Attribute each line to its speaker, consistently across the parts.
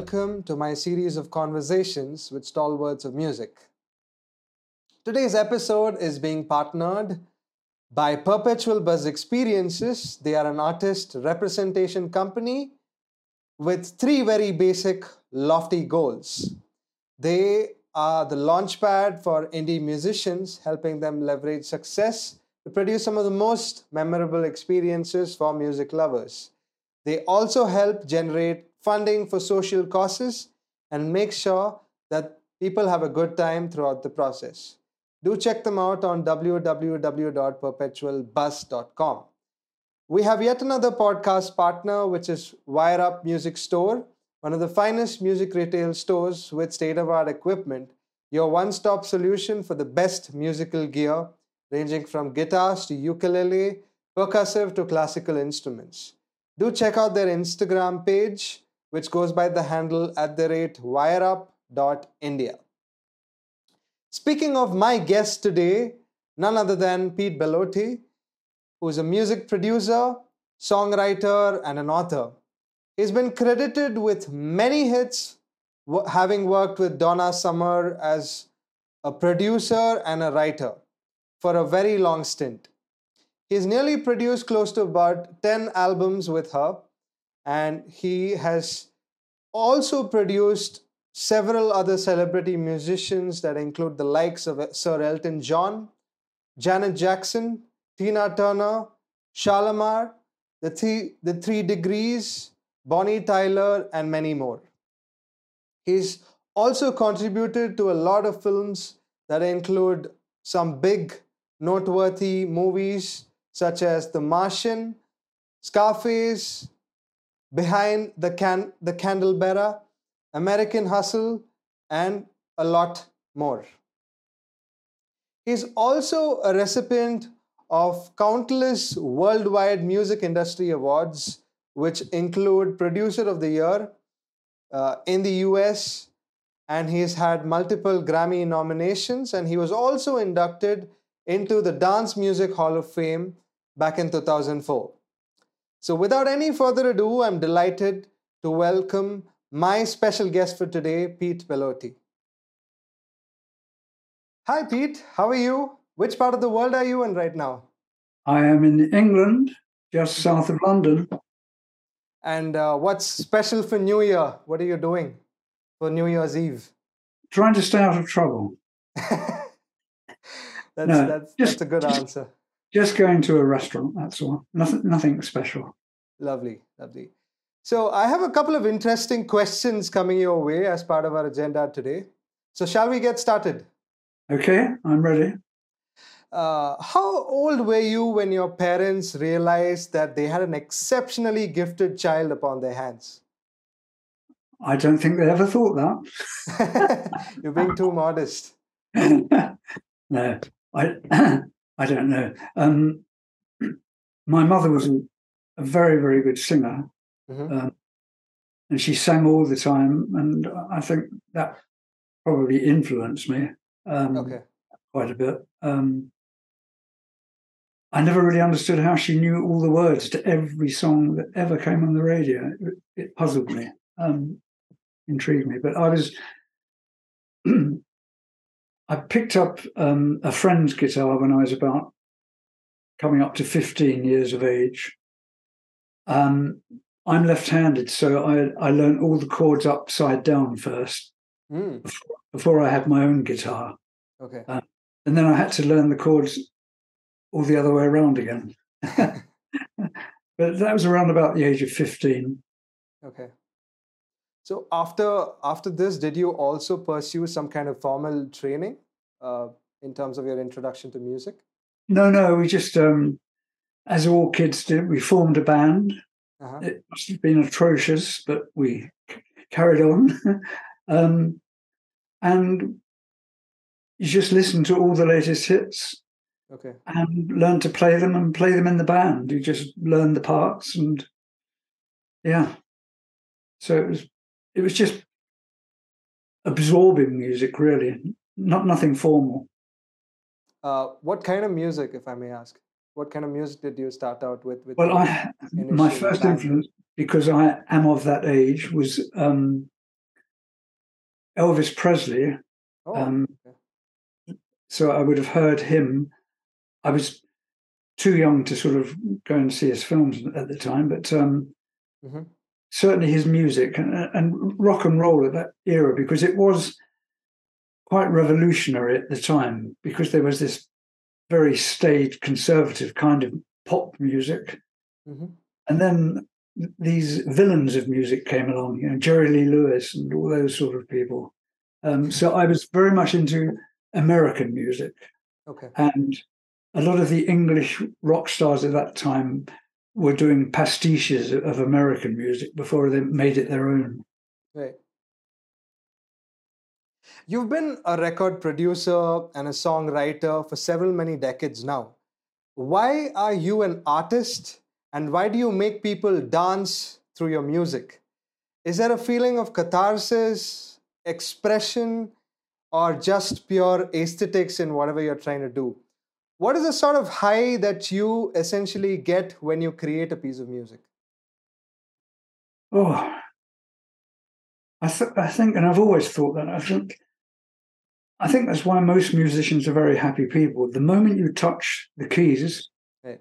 Speaker 1: welcome to my series of conversations with stalwarts of music. Today's episode is being partnered by Perpetual Buzz Experiences. They are an artist representation company with three very basic, lofty goals. They are the launchpad for indie musicians, helping them leverage success to produce some of the most memorable experiences for music lovers. They also help generate funding for social causes and make sure that people have a good time throughout the process. Do check them out on www.perpetualbuzz.com. We have yet another podcast partner, which is Wire Up Music Store, one of the finest music retail stores with state of art equipment, your one stop solution for the best musical gear, ranging from guitars to ukulele, percussive to classical instruments. Do check out their Instagram page, which goes by the handle at the rate wireup.india. Speaking of my guest today, none other than Pete Bellotte, who's a music producer, songwriter, and an author. He's been credited with many hits, having worked with Donna Summer as a producer and a writer for a very long stint. He's nearly produced close to about 10 albums with her, and he has also produced several other celebrity musicians that include the likes of Sir Elton John, Janet Jackson, Tina Turner, Shalamar, the three, the three Degrees, Bonnie Tyler, and many more. He's also contributed to a lot of films that include some big, noteworthy movies such as The Martian, Scarface, Behind the, can- the Candelabra, American Hustle, and a lot more. He's also a recipient of countless worldwide music industry awards, which include Producer of the Year uh, in the US, and he's had multiple Grammy nominations, and he was also inducted into the Dance Music Hall of Fame back in 2004. So, without any further ado, I'm delighted to welcome my special guest for today, Pete Bellotte. Hi, Pete. How are you? Which part of the world are you in right now?
Speaker 2: I am in England, just south of London.
Speaker 1: And uh, what's special for New Year? What are you doing for New Year's Eve?
Speaker 2: Trying to stay out of trouble.
Speaker 1: that's, no, that's, just, that's a good
Speaker 2: just,
Speaker 1: answer.
Speaker 2: Just going to a restaurant, that's all. Nothing, nothing special.
Speaker 1: Lovely, lovely. So, I have a couple of interesting questions coming your way as part of our agenda today. So, shall we get started?
Speaker 2: Okay, I'm ready.
Speaker 1: Uh, how old were you when your parents realized that they had an exceptionally gifted child upon their hands?
Speaker 2: I don't think they ever thought that.
Speaker 1: You're being too modest.
Speaker 2: no, I, I don't know. Um, my mother was a, a, very, very good singer, Mm-hmm. Um, and she sang all the time, and I think that probably influenced me um, okay. quite a bit. Um, I never really understood how she knew all the words to every song that ever came on the radio. It, it puzzled me, um, intrigued me. But I was, I picked up um, a friend's guitar when I was about coming up to 15 years of age. Um, I'm left-handed, so I I learned all the chords upside down first mm. before, before, I had my own guitar.
Speaker 1: Okay,
Speaker 2: uh, and then I had to learn the chords all the other way around again. but that was around about the age of fifteen.
Speaker 1: Okay. So after after this, did you also pursue some kind of formal training uh, in terms of your introduction to music?
Speaker 2: No, no. We just, um, as all kids did, we formed a band uh-huh. It must have been atrocious, but we carried on. um, and you just listen to all the latest hits.
Speaker 1: Okay.
Speaker 2: And learn to play them and play them in the band. You just learn the parts and yeah. So it was it was just absorbing music really, not nothing formal.
Speaker 1: Uh, what kind of music, if I may ask? what kind of music did you start out with? with
Speaker 2: well, I, my first band? influence because I am of that age, was um, Elvis Presley. Oh, um, okay. So I would have heard him. I was too young to sort of go and see his films at the time, but um, mm-hmm. Certainly his music and, and, rock and roll at that era, because it was quite revolutionary at the time, because there was this very staid, conservative kind of pop music. Mm-hmm. And then these villains of music came along, you know, Jerry Lee Lewis and all those sort of people. Um, so I was very much into American music.
Speaker 1: Okay.
Speaker 2: And a lot of the English rock stars at that time were doing pastiches of American music before they made it their own.
Speaker 1: Right. You've been a record producer and a songwriter for several many decades now. Why are you an artist and why do you make people dance through your music? Is there a feeling of catharsis, expression, or just pure aesthetics in whatever you're trying to do? What is the sort of high that you essentially get when you create a piece of music?
Speaker 2: Oh, I, th- I think, and I've always thought that, I think I think that's why most musicians are very happy people. The moment you touch the keys right.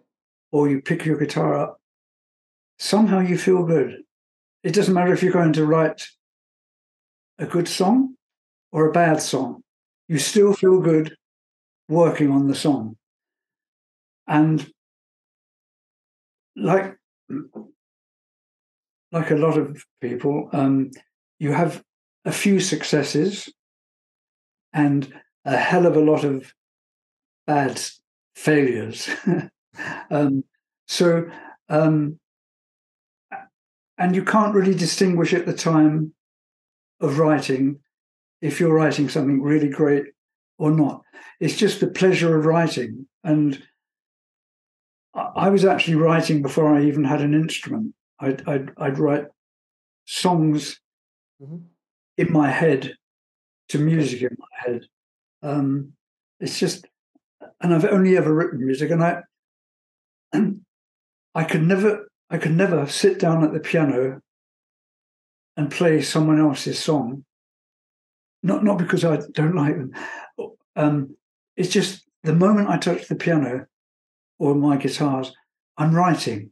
Speaker 2: or you pick your guitar up, somehow you feel good. It doesn't matter if you're going to write a good song or a bad song, you still feel good working on the song. And like like a lot of people, um, you have a few successes and a hell of a lot of bad failures. um, so, um, and you can't really distinguish at the time of writing if you're writing something really great or not. It's just the pleasure of writing. And I was actually writing before I even had an instrument. I'd, I'd, I'd write songs mm-hmm. in my head to music in my head. Um, it's just, and I've only ever written music, and I, and I could never, I could never sit down at the piano and play someone else's song. Not not because I don't like them. Um, it's just the moment I touch the piano or my guitars, I'm writing.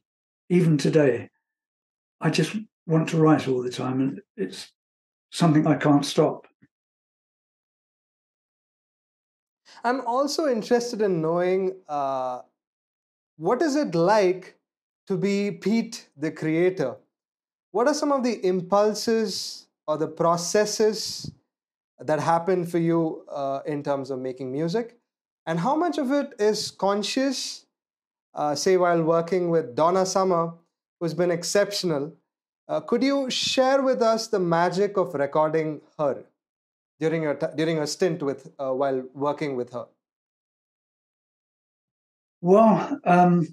Speaker 2: Even today, I just want to write all the time, and it's something I can't stop.
Speaker 1: I'm also interested in knowing uh, what is it like to be Pete the creator? What are some of the impulses or the processes that happen for you uh, in terms of making music? And how much of it is conscious, uh, say, while working with Donna Summer, who's been exceptional? Uh, could you share with us the magic of recording her? during your t- during a stint with uh, while working with her?
Speaker 2: Well, um,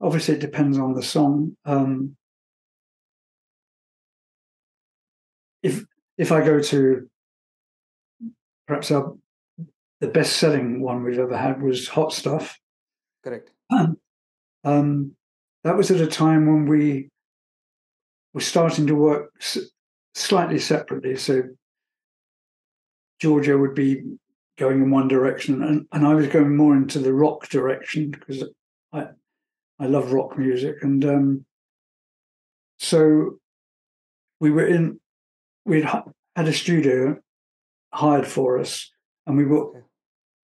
Speaker 2: obviously it depends on the song. Um, if if I go to perhaps our, the best selling one we've ever had was Hot Stuff.
Speaker 1: Correct.
Speaker 2: Um, that was at a time when we were starting to work s- slightly separately. So Giorgio would be going in one direction, and, and I was going more into the rock direction because I I love rock music, and um, so we were in we'd had a studio hired for us, and we were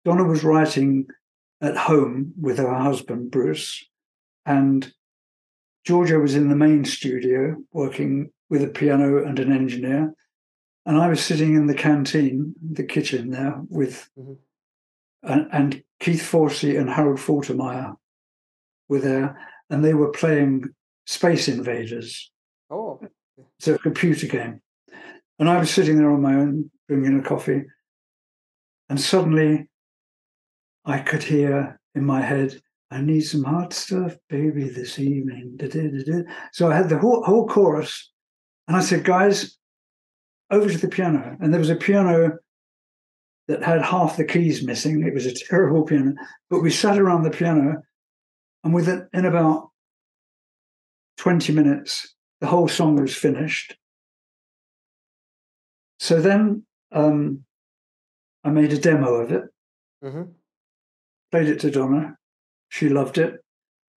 Speaker 2: Donna was writing at home with her husband Bruce, and Giorgio was in the main studio working with a piano and an engineer, and I was sitting in the canteen, the kitchen there, with mm-hmm. and, and, Keith Forsey and Harold Faltermeyer were there, and they were playing Space Invaders.
Speaker 1: Oh,
Speaker 2: it's a computer game, and I was sitting there on my own, drinking a coffee, and suddenly, I could hear in my head, "I need some hot stuff, baby, this evening." So I had the whole whole chorus, and I said, "Guys." over to the piano, and there was a piano that had half the keys missing. It was a terrible piano, but we sat around the piano, and within in about 20 minutes, the whole song was finished. So then um, I made a demo of it, mm-hmm. Played it to Donna. She loved it.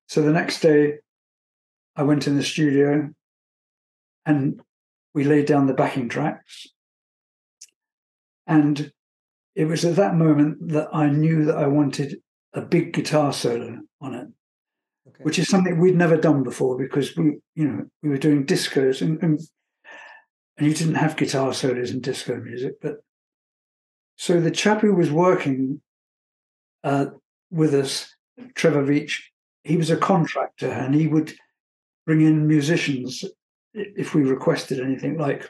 Speaker 2: So the next day, I went in the studio and we laid down the backing tracks. And it was at that moment that I knew that I wanted a big guitar solo on it, okay. which is something we'd never done before because we, you know, we were doing discos and, and and you didn't have guitar solos in disco music. But so the chap who was working uh, with us, Trevor Veitch, he was a contractor and he would bring in musicians if we requested anything like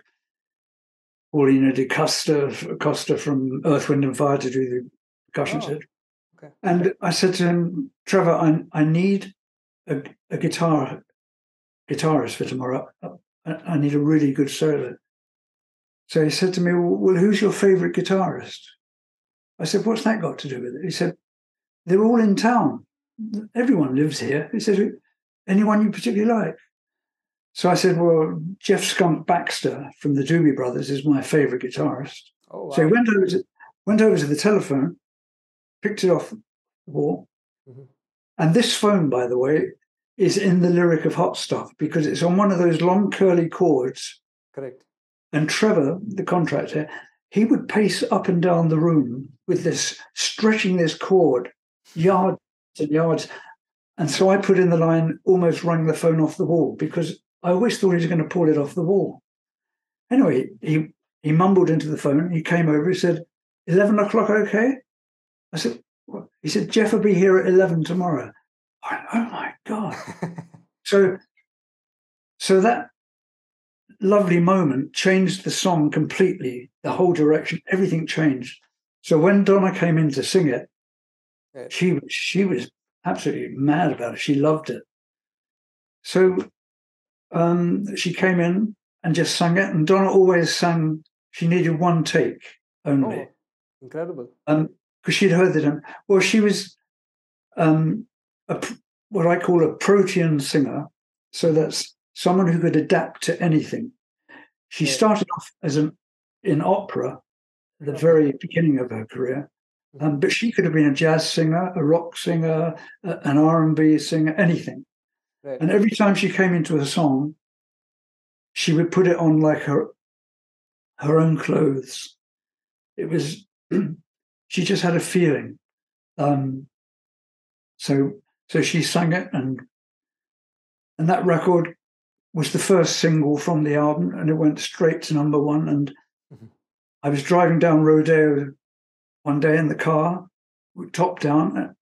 Speaker 2: Paulinho da Costa, Costa from Earth, Wind and Fire to do the percussion oh, set. Okay. And I said to him, Trevor, I, I need a, a guitar guitarist for tomorrow. I need a really good solo. So he said to me, Well, who's your favorite guitarist? I said, What's that got to do with it? He said, They're all in town. Everyone lives here. He said, Anyone you particularly like? So I said, Well, Jeff Skunk Baxter from the Doobie Brothers is my favorite guitarist. Oh, wow. So he went over, to, went over to the telephone, picked it off the wall. Mm-hmm. And this phone, by the way, is in the lyric of Hot Stuff because it's on one of those long curly chords.
Speaker 1: Correct.
Speaker 2: And Trevor, the contractor, he would pace up and down the room with this, stretching this cord yards and yards. And so I put in the line, almost rung the phone off the wall because I always thought he was going to pull it off the wall. Anyway, he, he mumbled into the phone. He came over. He said, 11 o'clock, okay? I said, what? He said, Jeff will be here at 11 tomorrow. Went, oh my God. so, so that lovely moment changed the song completely, the whole direction, everything changed. So when Donna came in to sing it, yeah. she she was absolutely mad about it. She loved it. So um, she came in and just sang it, and Donna always sang. She needed one take only. Oh,
Speaker 1: incredible.
Speaker 2: Um, because she'd heard that. Um, well, she was um, a, what I call a protean singer. So that's someone who could adapt to anything. She started off as an in opera at the very beginning of her career. Um, but she could have been a jazz singer, a rock singer, a, an R and B singer, anything. Right. And every time she came into a song, she would put it on like her her own clothes. It was she just had a feeling. Um, so so she sang it and and that record was the first single from the album, and it went straight to number one. And mm-hmm. I was driving down Rodeo one day in the car, top down,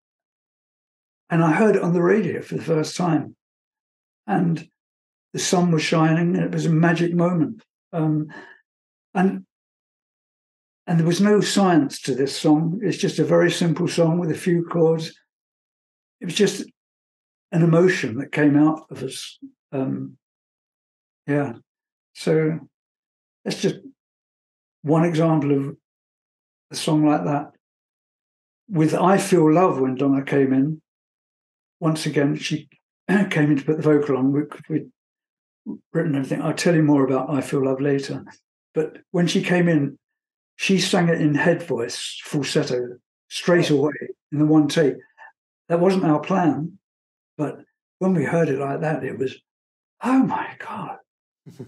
Speaker 2: and I heard it on the radio for the first time. And the sun was shining, and it was a magic moment. Um, and and there was no science to this song. It's just a very simple song with a few chords. It was just an emotion that came out of us. Um, yeah. So that's just one example of a song like that. With I Feel Love, when Donna came in, once again, she came in to put the vocal on. We, we'd written everything. I'll tell you more about I Feel Love later. But when she came in, she sang it in head voice, falsetto, straight away in the one take. That wasn't our plan. But when we heard it like that, it was, oh my God, you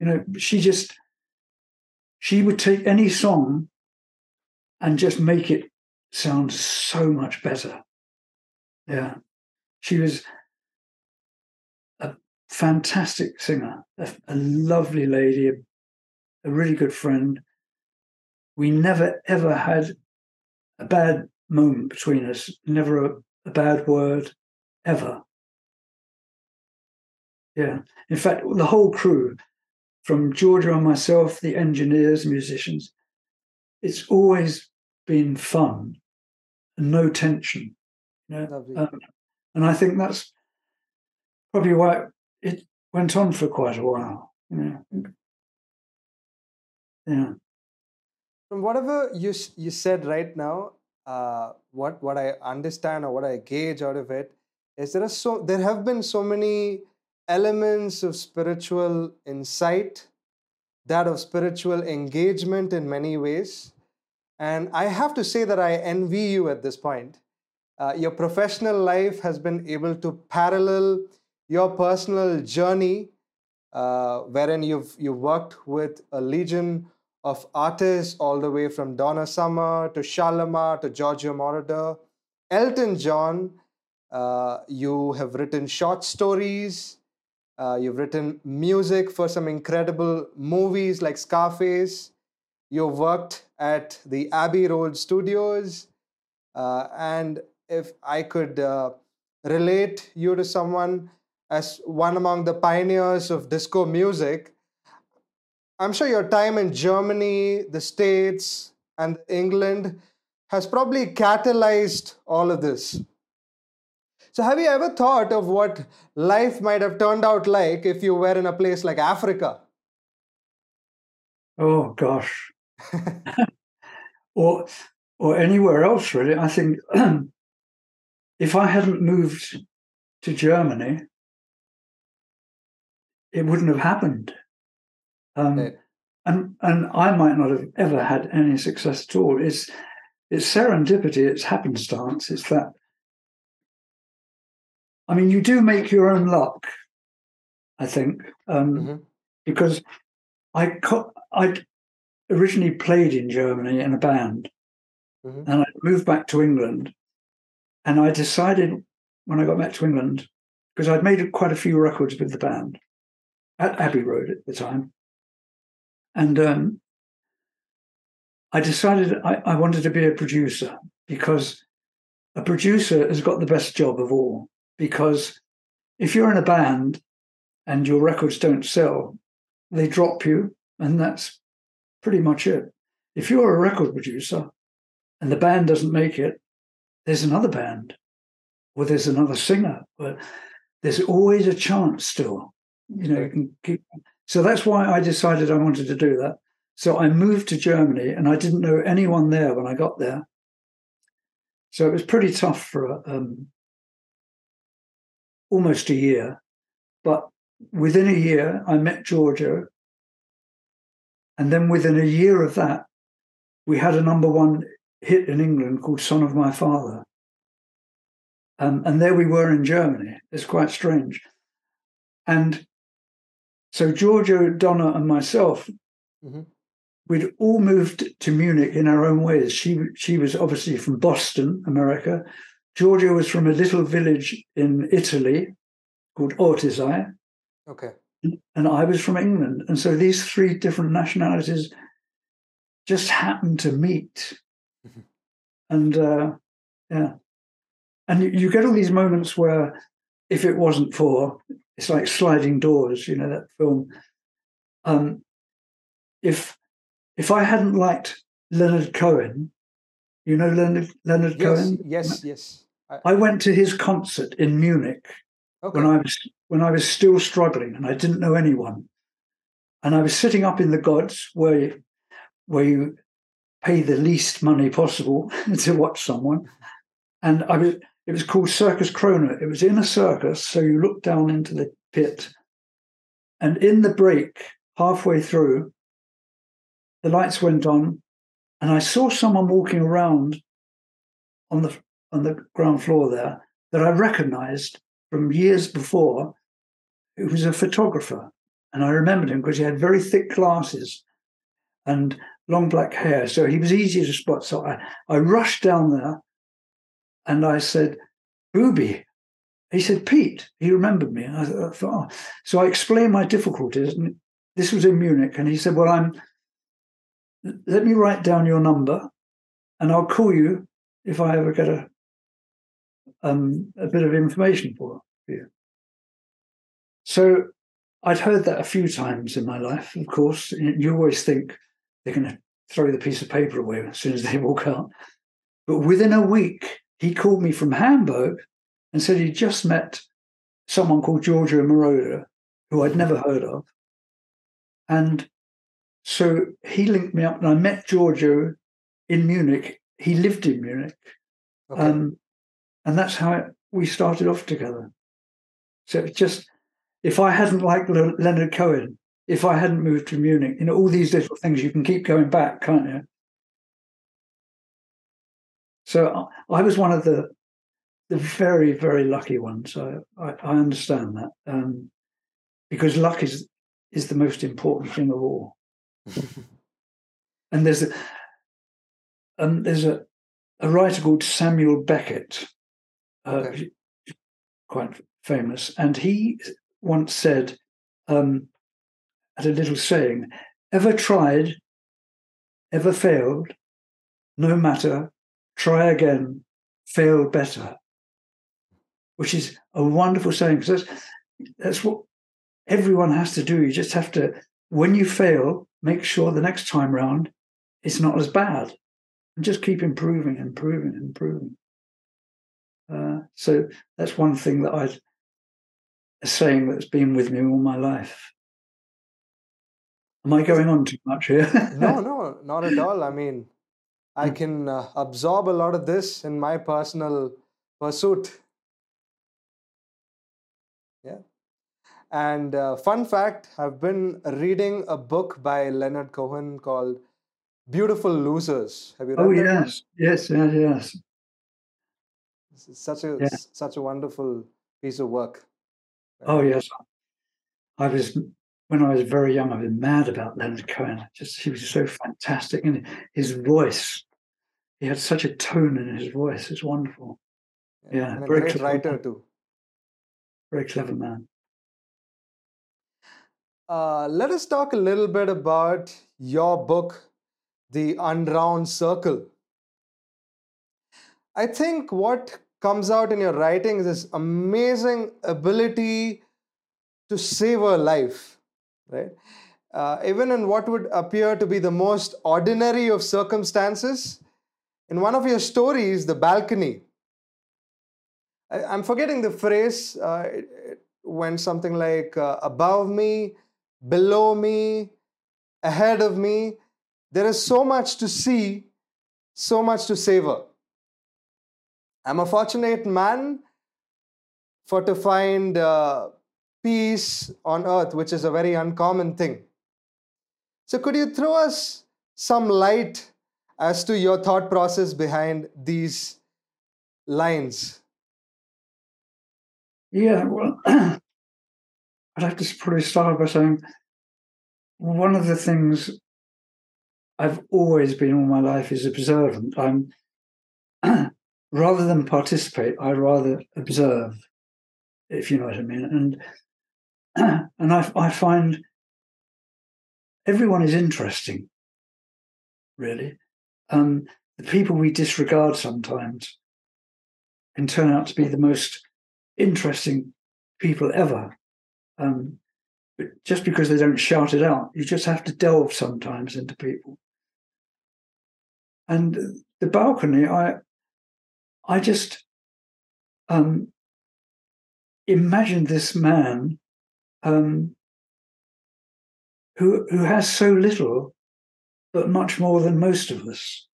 Speaker 2: know, she just she would take any song and just make it sound so much better. Yeah. She was a fantastic singer, a, a lovely lady, a, a really good friend. We never ever had a bad moment between us, never a, a bad word, ever. Yeah. In fact, the whole crew, from Giorgio and myself, the engineers, musicians, it's always been fun and no tension. You know? um, and I think that's probably why it went on for quite a while. You know? Yeah.
Speaker 1: From whatever you you said right now, uh, what what I understand or what I gauge out of it is there are so there have been so many elements of spiritual insight, that of spiritual engagement in many ways. And I have to say that I envy you at this point. Uh, your professional life has been able to parallel your personal journey, uh, wherein you've, you've worked with a legion of artists all the way from Donna Summer to Shalamar to Giorgio Moroder, Elton John. Uh, you have written short stories. Uh, you've written music for some incredible movies like Scarface. You've worked at the Abbey Road Studios. Uh, and if I could uh, relate you to someone as one among the pioneers of disco music, I'm sure your time in Germany, the States, and England has probably catalyzed all of this. So, have you ever thought of what life might have turned out like if you were in a place like Africa?
Speaker 2: Oh, gosh. or, or anywhere else, really. I think if I hadn't moved to Germany, it wouldn't have happened. Um, okay. and and I might not have ever had any success at all. It's it's serendipity. It's happenstance. It's that. I mean, you do make your own luck. I think um, mm-hmm. because I co- I originally played in Germany in a band, mm-hmm. and I moved back to England, and I decided when I got back to England because I'd made quite a few records with the band at Abbey Road at the time. And um, I decided I, I wanted to be a producer because a producer has got the best job of all. Because if you're in a band and your records don't sell, they drop you, and that's pretty much it. If you're a record producer and the band doesn't make it, there's another band or there's another singer, but there's always a chance still. You know, you can keep so that's why I decided I wanted to do that. So I moved to Germany and I didn't know anyone there when I got there. So it was pretty tough for um, almost a year. But within a year, I met Giorgio. And then within a year of that, we had a number one hit in England called Son of My Father. Um, and there we were in Germany. It's quite strange. And so Giorgio, Donna, and myself, mm-hmm. we'd all moved to Munich in our own ways. She she was obviously from Boston, America. Giorgio was from a little village in Italy called Ortisei.
Speaker 1: Okay.
Speaker 2: And I was from England. And so these three different nationalities just happened to meet. Mm-hmm. And uh, yeah. And you, you get all these moments where if it wasn't for it's like sliding doors, you know, that film. Um, if if I hadn't liked Leonard Cohen, you know Leonard Leonard
Speaker 1: yes,
Speaker 2: Cohen?
Speaker 1: Yes, yes.
Speaker 2: I, I, went to his concert in Munich okay. when I was when I was still struggling and I didn't know anyone. And I was sitting up in the gods where you, where you pay the least money possible to watch someone. And I was it was called Circus Krone. It was in a circus, so you look down into the pit. And in the break, halfway through, the lights went on, and I saw someone walking around on the on the ground floor there that I recognized from years before. It was a photographer, and I remembered him because he had very thick glasses and long black hair, so he was easy to spot. So I, I rushed down there and I said, Booby. He said, Pete. He remembered me. I thought, oh. So I explained my difficulties. And this was in Munich. And he said, Well, I'm, let me write down your number and I'll call you if I ever get a, um, a bit of information for you. So I'd heard that a few times in my life, of course. You always think they're going to throw the piece of paper away as soon as they walk out. But within a week, he called me from Hamburg and said he'd just met someone called Giorgio Moroder, who I'd never heard of. And so he linked me up, and I met Giorgio in Munich. He lived in Munich. Okay. Um, and that's how it, we started off together. So it just, if I hadn't liked Leonard Cohen, if I hadn't moved to Munich, you know, all these little things you can keep going back, can't you? So I was one of the the very very lucky ones. I I, I understand that um, because luck is is the most important thing of all. and there's a um, there's a a writer called Samuel Beckett, uh, okay. quite famous, and he once said, um, at a little saying, "Ever tried, ever failed, no matter, try again, fail better," which is a wonderful saying because that's that's what everyone has to do. You just have to, when you fail, make sure the next time round it's not as bad and just keep improving, improving, improving. Uh, so that's one thing that I, a saying that's been with me all my life. Am I going on too much here?
Speaker 1: no, no, not at all. I mean, I hmm. can uh, absorb a lot of this in my personal pursuit. Yeah. And uh, fun fact I've been reading a book by Leonard Cohen called Beautiful Losers. Have you read
Speaker 2: Oh, yes. Yes, yes, yes.
Speaker 1: It's such a yeah. such a wonderful piece of work.
Speaker 2: Oh yes, I was when I was very young. I was mad about Leonard Cohen. Just he was so fantastic, and his voice. He had such a tone in his voice. It's wonderful. Yeah, yeah
Speaker 1: very great writer too.
Speaker 2: Very clever man.
Speaker 1: Uh, let us talk a little bit about your book, The Unround Circle. I think what comes out in your writing is this amazing ability to save a life, right? Uh, even in what would appear to be the most ordinary of circumstances. In one of your stories, The Balcony, I, am forgetting the phrase. Uh, it, it, something like uh, above me, below me, ahead of me. There is so much to see, so much to savor. I'm a fortunate man for to find uh, peace on earth, which is a very uncommon thing. So, could you throw us some light as to your thought process behind these lines?
Speaker 2: Yeah, well, I'd have to probably start by saying one of the things I've always been all my life is observant. I'm rather than participate, I rather observe, if you know what I mean. And and I, I find everyone is interesting, really. Um, the people we disregard sometimes can turn out to be the most interesting people ever. Um, but just because they don't shout it out, you just have to delve sometimes into people. And the balcony, I I just um, imagine this man um, who who has so little, but much more than most of us.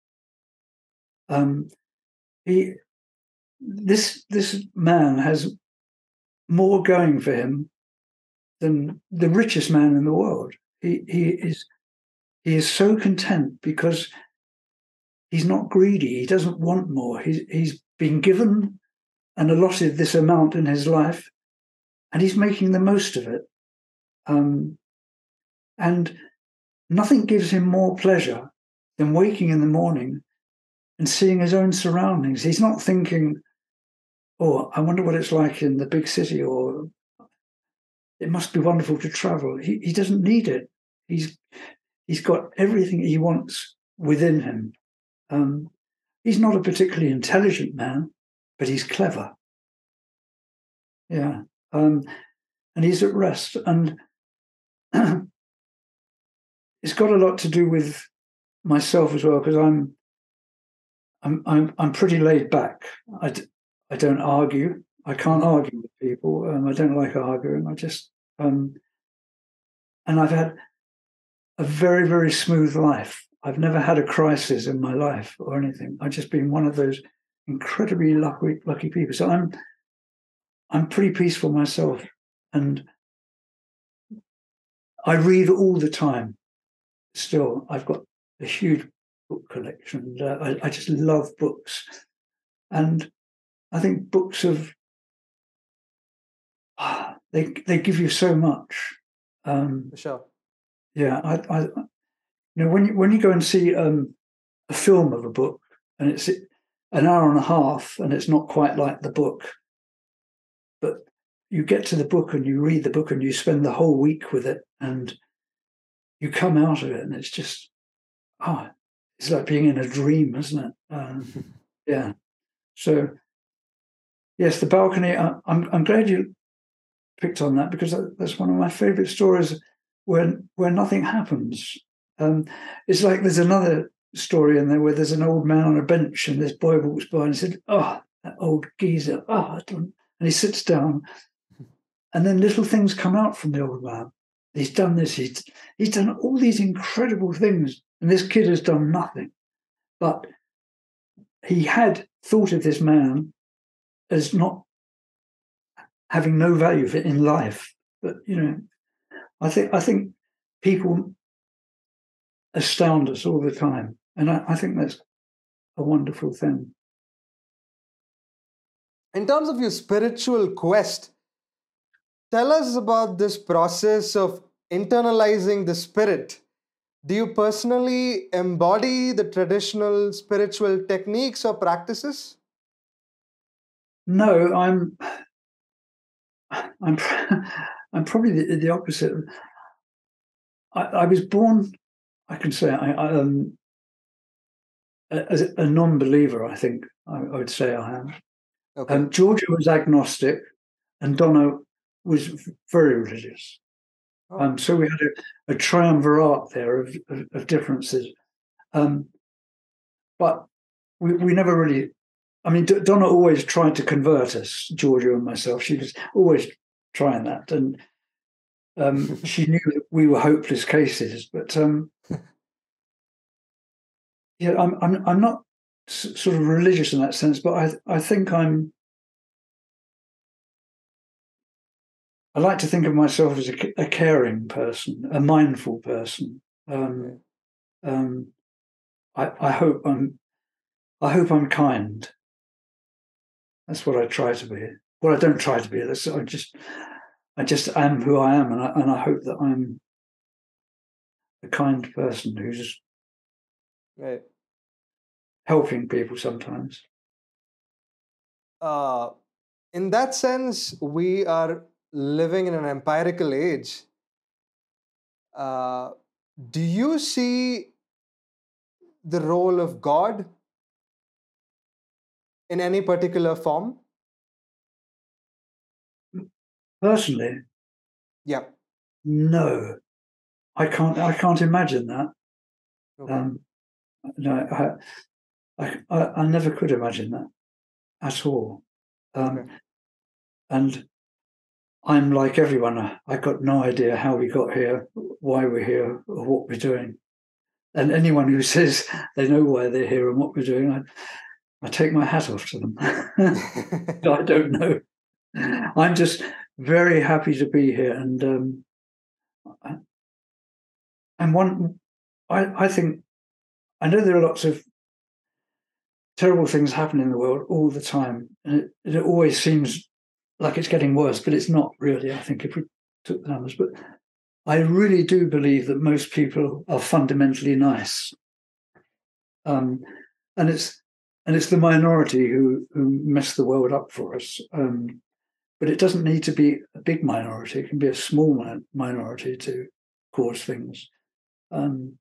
Speaker 2: Um, he this this man has more going for him than the richest man in the world. He he is he is so content because he's not greedy. He doesn't want more. He's, he's been given and allotted this amount in his life, and he's making the most of it. Um, and nothing gives him more pleasure than waking in the morning and seeing his own surroundings. He's not thinking, oh, I wonder what it's like in the big city, or it must be wonderful to travel. He, he doesn't need it. He's he's got everything he wants within him. Um, he's not a particularly intelligent man, but he's clever. Yeah. Um, and he's at rest. And it's got a lot to do with myself as well, because I'm, I'm, I'm, I'm pretty laid back. I d- I don't argue. I can't argue with people. Um, I don't like arguing. I just, um, and I've had a very, very smooth life. I've never had a crisis in my life or anything. I've just been one of those incredibly lucky lucky people. So I'm I'm pretty peaceful myself, and I read all the time. Still, I've got a huge book collection. Uh, I, I, just love books, and I think books have they they give you so much. Um,
Speaker 1: For sure.
Speaker 2: Yeah, I, I, you know, when you when you go and see um, a film of a book and it's an hour and a half and it's not quite like the book, but you get to the book and you read the book and you spend the whole week with it and you come out of it and it's just ah, oh, it's like being in a dream, isn't it? Um, yeah. So yes, the balcony. I, I'm I'm glad you picked on that because that's one of my favorite stories where where nothing happens. Um, it's like there's another story in there where there's an old man on a bench and this boy walks by and said, "Oh, that old geezer! Oh, and he sits down, and then little things come out from the old man. He's done this. He's he's done all these incredible things, and this kid has done nothing. But he had thought of this man as not having no value in life. But you know, I think I think people astound us all the time, and I, I think that's a wonderful thing.
Speaker 1: In terms of your spiritual quest, tell us about this process of internalizing the spirit. Do you personally embody the traditional spiritual techniques or practices?
Speaker 2: No, I'm I'm I'm probably the, the opposite. I, I, was born, I can say, I, I um, as a non-believer. I think I, I would say I am. Okay. Um, Giorgio was agnostic, and Donna was very religious. Oh. Um, so we had a, a triumvirate there of, of, of differences. Um, but we, we never really I mean, Donna always tried to convert us, Giorgio and myself. She was always trying that, and um, she knew that we were hopeless cases. But um, yeah, I'm I'm I'm not s- sort of religious in that sense, but I I think I'm. I like to think of myself as a, a caring person, a mindful person. Um, um, I, I hope I'm. I hope I'm kind. That's what I try to be. Well, I don't try to be. That's I just, I just am who I am, and I and I hope that I'm a kind person who's
Speaker 1: right.
Speaker 2: helping people sometimes.
Speaker 1: Uh, in that sense, we are living in an empirical age. Uh, do you see the role of God in any particular form?
Speaker 2: Personally,
Speaker 1: yeah,
Speaker 2: no, I can't. I can't imagine that. Okay. Um, no, I, I, I never could imagine that at all. Um, okay. And I'm like everyone. I got no idea how we got here, why we're here, or what we're doing. And anyone who says they know why they're here and what we're doing, I, I take my hat off to them. I don't know. I'm just very happy to be here, and um, and one, I, I think, I know there are lots of terrible things happen in the world all the time, and it, it always seems like it's getting worse, but it's not really. I think if we took the numbers, but I really do believe that most people are fundamentally nice, um, and it's and it's the minority who who mess the world up for us. Um, but it doesn't need to be a big minority; it can be a small minority to cause things. Um,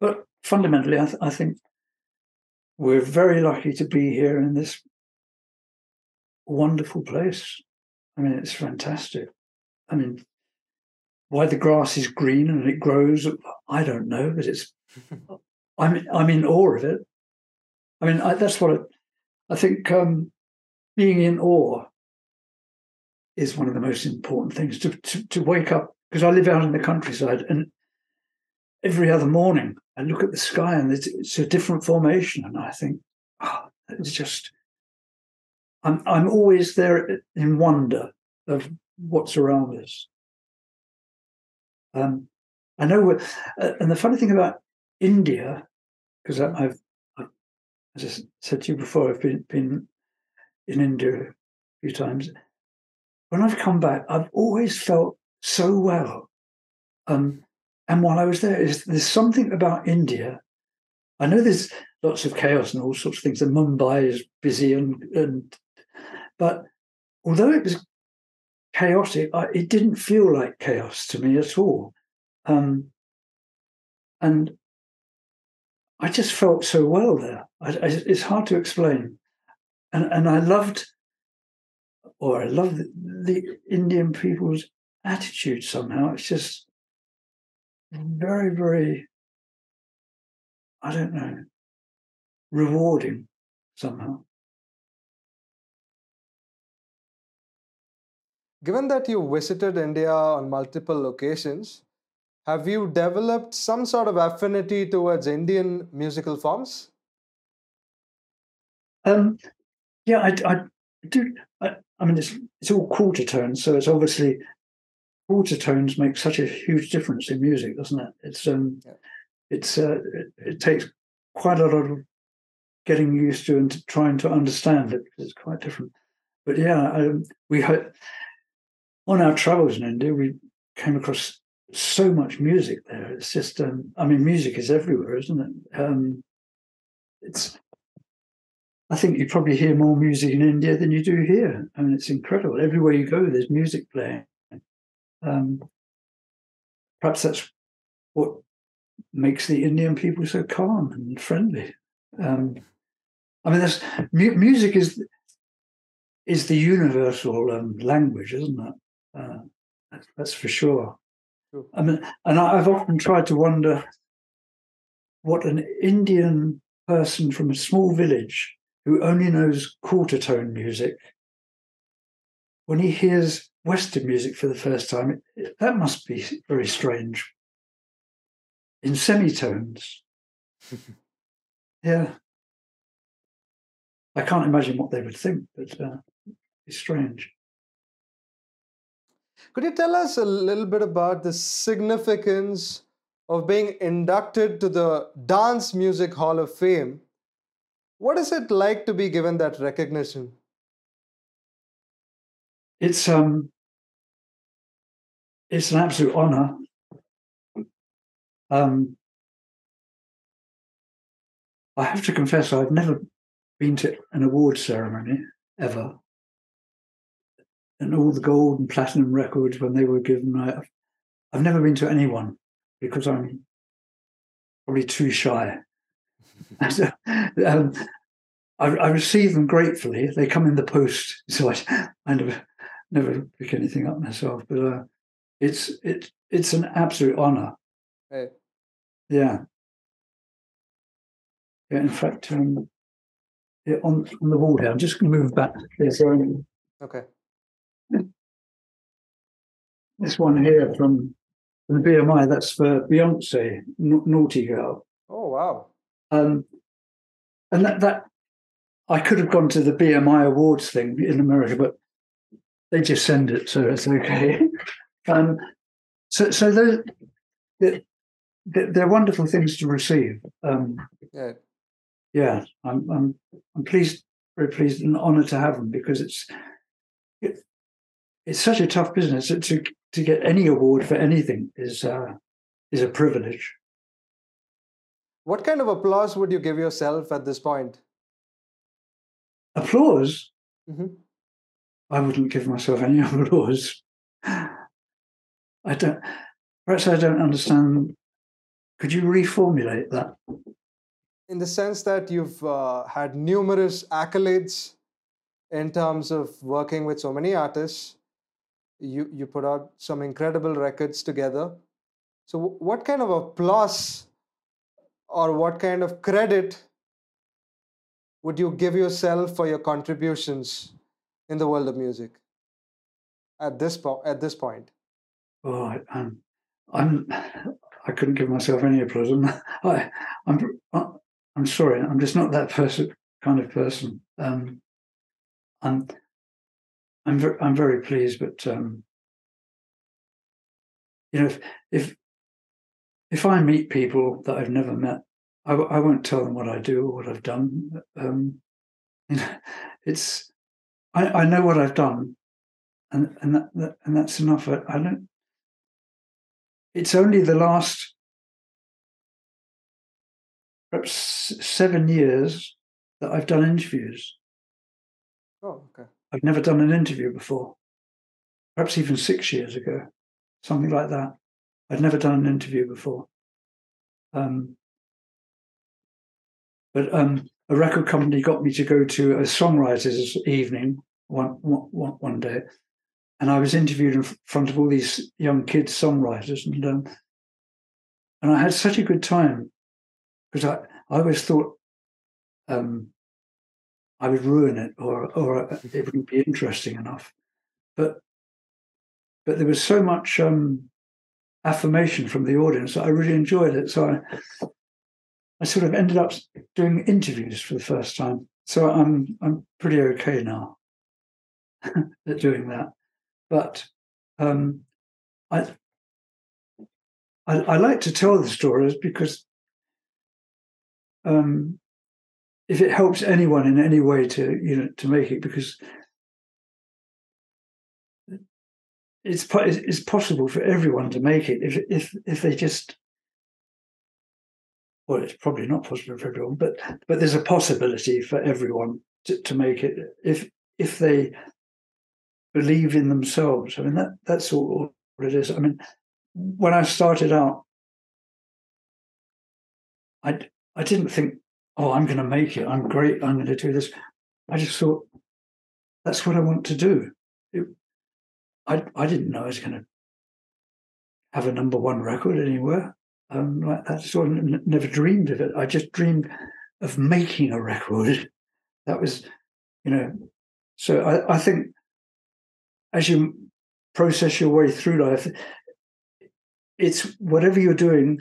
Speaker 2: but fundamentally, I, th- I think we're very lucky to be here in this wonderful place. I mean, it's fantastic. I mean, why the grass is green and it grows, I don't know, but it's. I'm I'm in awe of it. I mean, I, that's what I, I think. Um, being in awe is one of the most important things to to, to wake up because I live out in the countryside and every other morning I look at the sky and it's, it's a different formation and I think, oh, it's just. I'm I'm always there in wonder of what's around us. Um, I know, uh, and the funny thing about India, because I've, I've, as I said to you before, I've been been in India a few times. When I've come back, I've always felt so well. Um, and while I was there, there's something about India. I know there's lots of chaos and all sorts of things, and Mumbai is busy and and, but although it was chaotic, I, it didn't feel like chaos to me at all. Um, and I just felt so well there. I, I, it's hard to explain. And, and I loved, or I love the, the Indian people's attitude somehow. It's just very, very, I don't know, rewarding somehow.
Speaker 1: Given that you visited India on multiple occasions, have you developed some sort of affinity towards Indian musical forms?
Speaker 2: Um, yeah, I, I do. I, I, mean, it's it's all quarter tones, so it's obviously quarter tones make such a huge difference in music, doesn't it? It's um, yeah. it's uh, it, it, takes quite a lot of getting used to and to trying to understand it because it's quite different. But yeah, um, we had on our travels in India, we came across so much music there. It's just, um, I mean, music is everywhere, isn't it? Um, it's, I think you probably hear more music in India than you do here. I mean, it's incredible. Everywhere you go, there's music playing. Um, perhaps that's what makes the Indian people so calm and friendly. Um, I mean, there's mu- music is is the universal um, language, isn't it? Uh, that's for sure. sure. I mean, and I've often tried to wonder what an Indian person from a small village who only knows quarter tone music, when he hears Western music for the first time, that must be very strange. In semitones. yeah. I can't imagine what they would think, but uh, it's strange.
Speaker 1: Could you tell us a little bit about the significance of being inducted to the Dance Music Hall of Fame? What is it like to be given that recognition?
Speaker 2: It's um it's an absolute honor. Um, I have to confess, I've never been to an award ceremony ever and all the gold and platinum records when they were given. I, I've never been to anyone because I'm probably too shy. So, um, I, I, receive them gratefully. They come in the post, so I, I never never pick anything up myself. But uh, it's it it's an absolute honour.
Speaker 1: Hey.
Speaker 2: Yeah. Yeah. In fact, um, yeah, on on the wall here, I'm just going to move back. There's um,
Speaker 1: okay
Speaker 2: this one here from the BMI, that's for Beyonce, Naughty Girl.
Speaker 1: Oh, wow.
Speaker 2: Um, and that, that I could have gone to the BMI awards thing in America, but they just send it, so it's okay. um, so, so those, they're, they're, wonderful things to receive. Um,
Speaker 1: yeah,
Speaker 2: yeah, I'm, I'm, I'm pleased, very pleased and honoured to have them because it's, it, it's such a tough business to to get any award for anything is uh, is a privilege.
Speaker 1: What kind of applause would you give yourself at this point?
Speaker 2: Applause?
Speaker 1: Mm-hmm.
Speaker 2: I wouldn't give myself any applause. I don't. Perhaps I don't understand. Could you reformulate that?
Speaker 1: In the sense that you've uh, had numerous accolades in terms of working with so many artists, you you put out some incredible records together so what kind of applause or what kind of credit would you give yourself for your contributions in the world of music at this at this point?
Speaker 2: Oh I, am i'm i couldn't give myself any applause. I'm I, i'm i'm sorry i'm just not that person kind of person. Um i'm I'm very, I'm very pleased, but um, you know, if if if I meet people that I've never met, I, I won't tell them what I do or what I've done. Um, it's I, I know what I've done, and and that, that and that's enough. I, I don't. It's only the last perhaps seven years that I've done interviews.
Speaker 1: Oh, okay.
Speaker 2: I've never done an interview before. Perhaps even six years ago, something like that. I'd never done an interview before. Um, but um, a record company got me to go to a songwriters' evening one, one, one day, and I was interviewed in front of all these young kids songwriters, and um, and I had such a good time because I, I always thought um, I would ruin it or or it wouldn't be interesting enough, but but there was so much um, affirmation from the audience I really enjoyed it. So I I sort of ended up doing interviews for the first time. So I'm I'm pretty okay now at doing that. But um, I, I, I like to tell the stories because um, if it helps anyone in any way to you know to make it, because it's it's possible for everyone to make it if if if they just well, it's probably not possible for everyone, but but there's a possibility for everyone to, to make it if if they believe in themselves. I mean that that's all it is. I mean, when I started out, I I didn't think, oh, I'm going to make it. I'm great. I'm going to do this. I just thought that's what I want to do. It, I I didn't know I was going to have a number one record anywhere. Um, that sort of n- never dreamed of it. I just dreamed of making a record. That was, you know. So I, I think as you process your way through life, it's whatever you're doing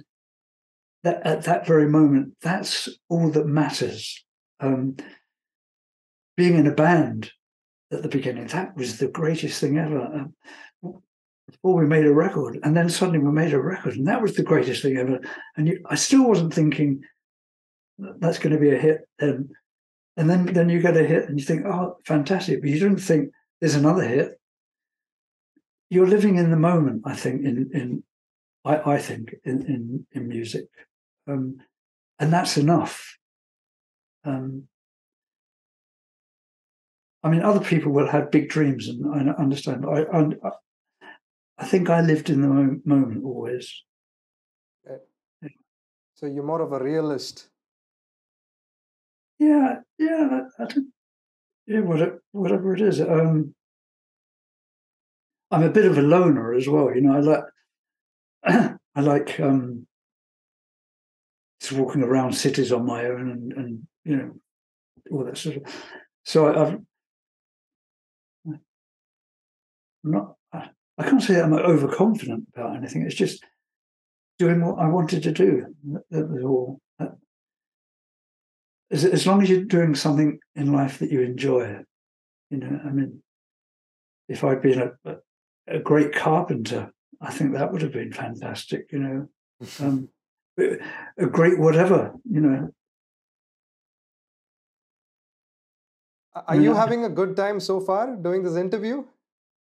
Speaker 2: that at that very moment, that's all that matters. Um, being in a band at the beginning, that was the greatest thing ever. Um, before we made a record, and then suddenly we made a record, and that was the greatest thing ever. And you, I still wasn't thinking that's going to be a hit. Then, and then then you get a hit, and you think, oh, fantastic! But you don't think there's another hit, you're living in the moment. I think in in I, I think in in, in music, um, and that's enough. Um, I mean, other people will have big dreams, and I understand. I, I, I think I lived in the moment always.
Speaker 1: So you're more of a realist.
Speaker 2: Yeah, yeah, I, I yeah, whatever, whatever it is. Um, I'm a bit of a loner as well. You know, I like I like um, just walking around cities on my own and, and you know all that sort of. So I, I've not. I, I can't say I'm overconfident about anything. It's just doing what I wanted to do. That was all. As, as long as you're doing something in life that you enjoy, you know. I mean, if I'd been a, a great carpenter. I think that would have been fantastic, you know. Um, a great whatever, you know.
Speaker 1: Are you having a good time so far doing this interview?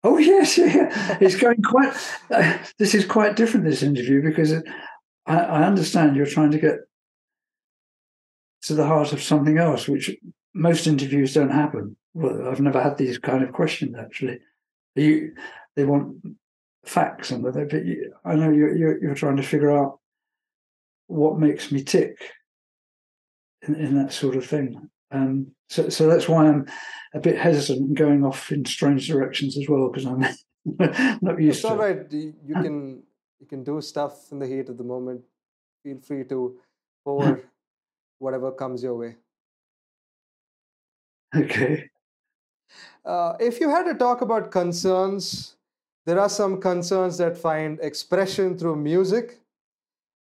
Speaker 2: Oh yes, yeah. it's going quite. Uh, this is quite different. This interview because it, I, I understand you're trying to get to the heart of something else, which most interviews don't happen. Well, I've never had these kind of questions actually. You, they want facts and whether but you, I know you're, you're, you're trying to figure out what makes me tick in, in that sort of thing. Um, so so that's why I'm a bit hesitant and going off in strange directions as well because I'm not used
Speaker 1: it's to. all right. You can you can do stuff in the heat of the moment. Feel free to pour whatever comes your way.
Speaker 2: Okay.
Speaker 1: Uh, if you had to talk about concerns there are some concerns that find expression through music.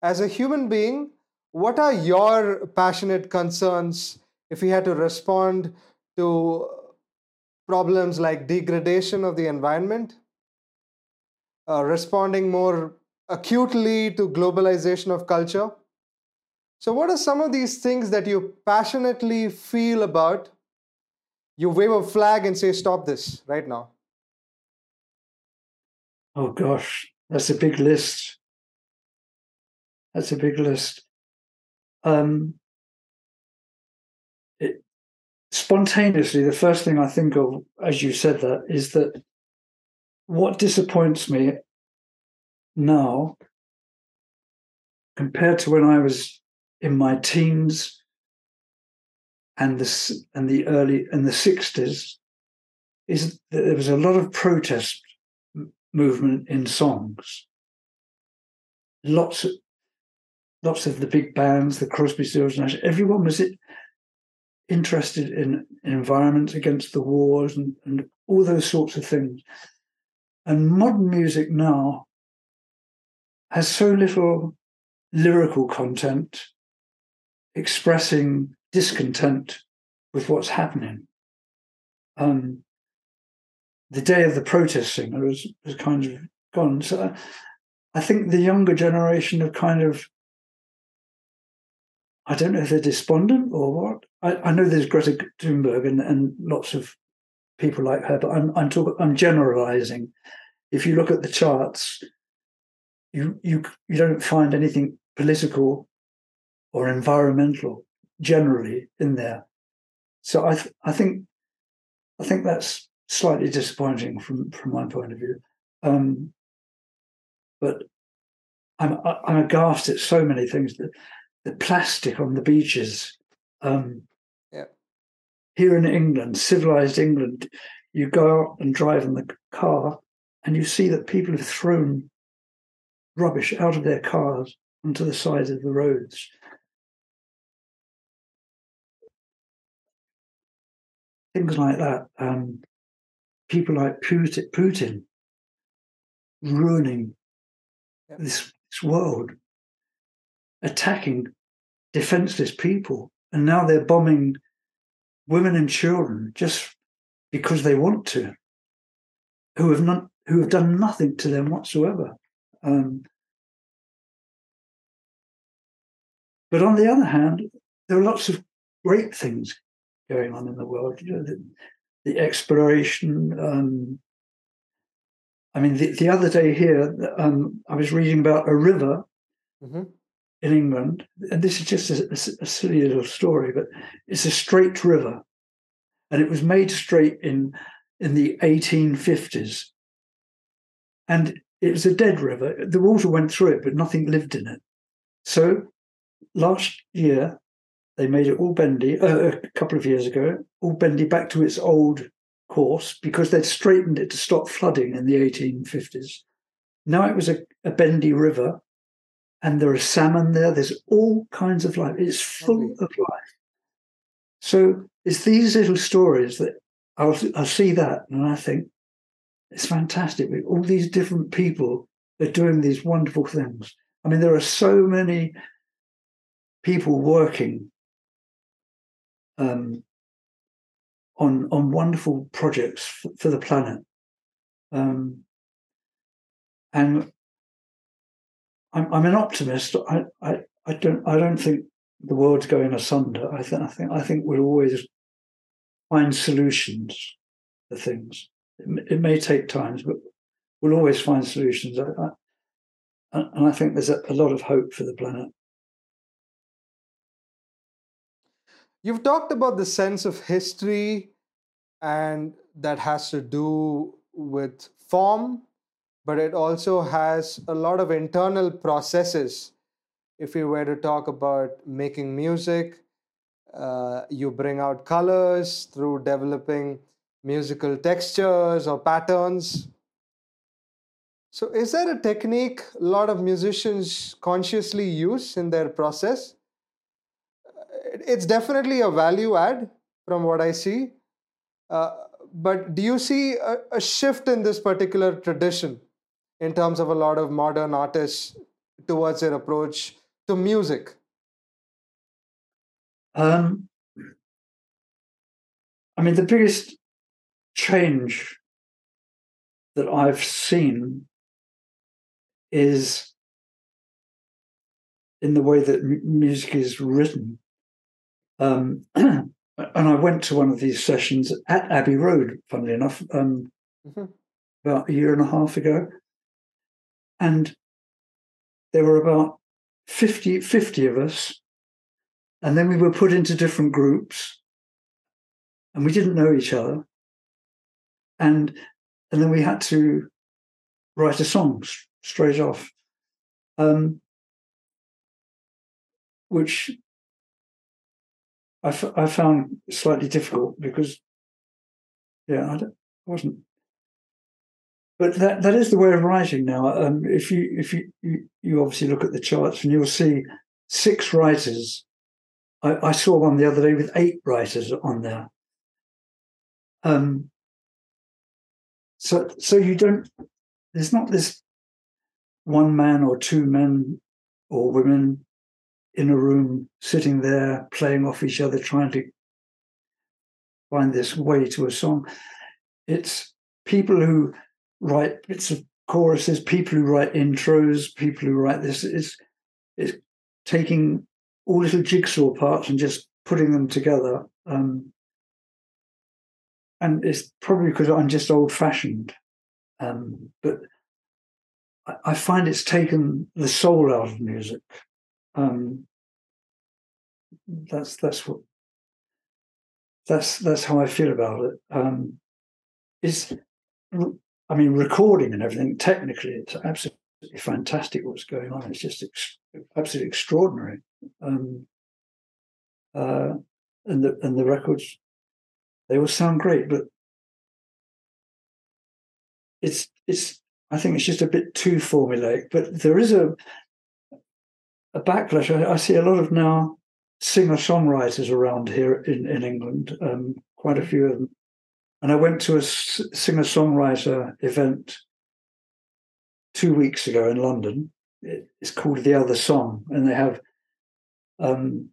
Speaker 1: As a human being, what are your passionate concerns if you had to respond to problems like degradation of the environment, uh, responding more acutely to globalization of culture. So, what are some of these things that you passionately feel about? You wave a flag and say, Stop this right now.
Speaker 2: Oh, gosh, that's a big list. That's a big list. Um, spontaneously, the first thing I think of as you said that is that what disappoints me now compared to when I was in my teens and the and the early and the sixties is that there was a lot of protest movement in songs. Lots of lots of the big bands, the Crosby, Stills, Nash, everyone was interested in, in environment against the wars and, and all those sorts of things. And modern music now has so little lyrical content expressing discontent with what's happening. Um, the day of the protest singer was, was kind of gone. So I think the younger generation have kind of, I don't know if they're despondent or what. I, I know there's Greta Thunberg and, and lots of people like her, but I'm I'm talking I'm generalizing. If you look at the charts, you you you don't find anything political or environmental generally in there. So I th- I think I think that's slightly disappointing from from my point of view. Um, but I'm I'm aghast at so many things. The, the plastic on the beaches. Um,
Speaker 1: yeah.
Speaker 2: Here in England, civilized England, you go out and drive in the car, and you see that people have thrown rubbish out of their cars onto the sides of the roads. Things like that. Um, people like Putin, Putin ruining this, this world, attacking defenseless people. And now they're bombing women and children just because they want to, who have not who have done nothing to them whatsoever. Um, but on the other hand, there are lots of great things going on in the world. You know, the, the exploration. Um, I mean, the, the other day here, um, I was reading about a river mm-hmm. In England, and this is just a, a, a silly little story, but it's a straight river, and it was made straight in in the 1850s, and it was a dead river. The water went through it, but nothing lived in it. So last year, they made it all bendy, uh, a couple of years ago, all bendy back to its old course because they'd straightened it to stop flooding in the 1850s. Now it was a, a bendy river, and there are salmon there. There's all kinds of life. It's full of life. So it's these little stories that I'll, I'll see that and I think, it's fantastic. All these different people are doing these wonderful things. I mean, there are so many people working um, on on wonderful projects for, for the planet, um, and I'm, I'm an optimist. I, I, I don't I don't think the world's going asunder. I think I think I think we'll always find solutions to things. It, it may take times, but we'll always find solutions. I, I, and I think there's a, a lot of hope for the planet.
Speaker 1: You've talked about the sense of history, and that has to do with form, but it also has a lot of internal processes. If you were to talk about making music, uh, you bring out colors through developing musical textures or patterns. So, is there a technique a lot of musicians consciously use in their process? It's definitely a value add from what I see. Uh, but do you see a, a, shift in this particular tradition in terms of a lot of modern artists towards their approach to music?
Speaker 2: Um, I mean, the biggest change that I've seen is in the way that m- music is written. Um, and I went to one of these sessions at Abbey Road, funnily enough, um, mm-hmm. about a year and a half ago. And there were about 50, 50 of us. And then we were put into different groups and we didn't know each other. And and then we had to write a song straight off, um, which I, f- I found slightly difficult because, yeah, I, I wasn't. But that, that is the way of writing now. Um, if you if you, you, you obviously look at the charts and you'll see six writers. I, I saw one the other day with eight writers on there. Um, so so you don't. There's not this one man or two men or women in a room sitting there playing off each other, trying to find this way to a song. It's people who write bits of choruses, people who write intros, people who write this. It's, it's taking all little jigsaw parts and just putting them together. Um, and it's probably because I'm just old fashioned. Um, but I find it's taken the soul out of music. Um, that's that's what that's that's how I feel about it. Um, it's, I mean, recording and everything. Technically, it's absolutely fantastic what's going on. It's just ex- absolutely extraordinary. Um, uh, and the and the records, they all sound great, but it's it's I think it's just a bit too formulaic. But there is a a backlash. I, I see a lot of now singer songwriters around here in in England. Um, quite a few of them. And I went to a singer songwriter event two weeks ago in London. It's called The Other Song, and they have um,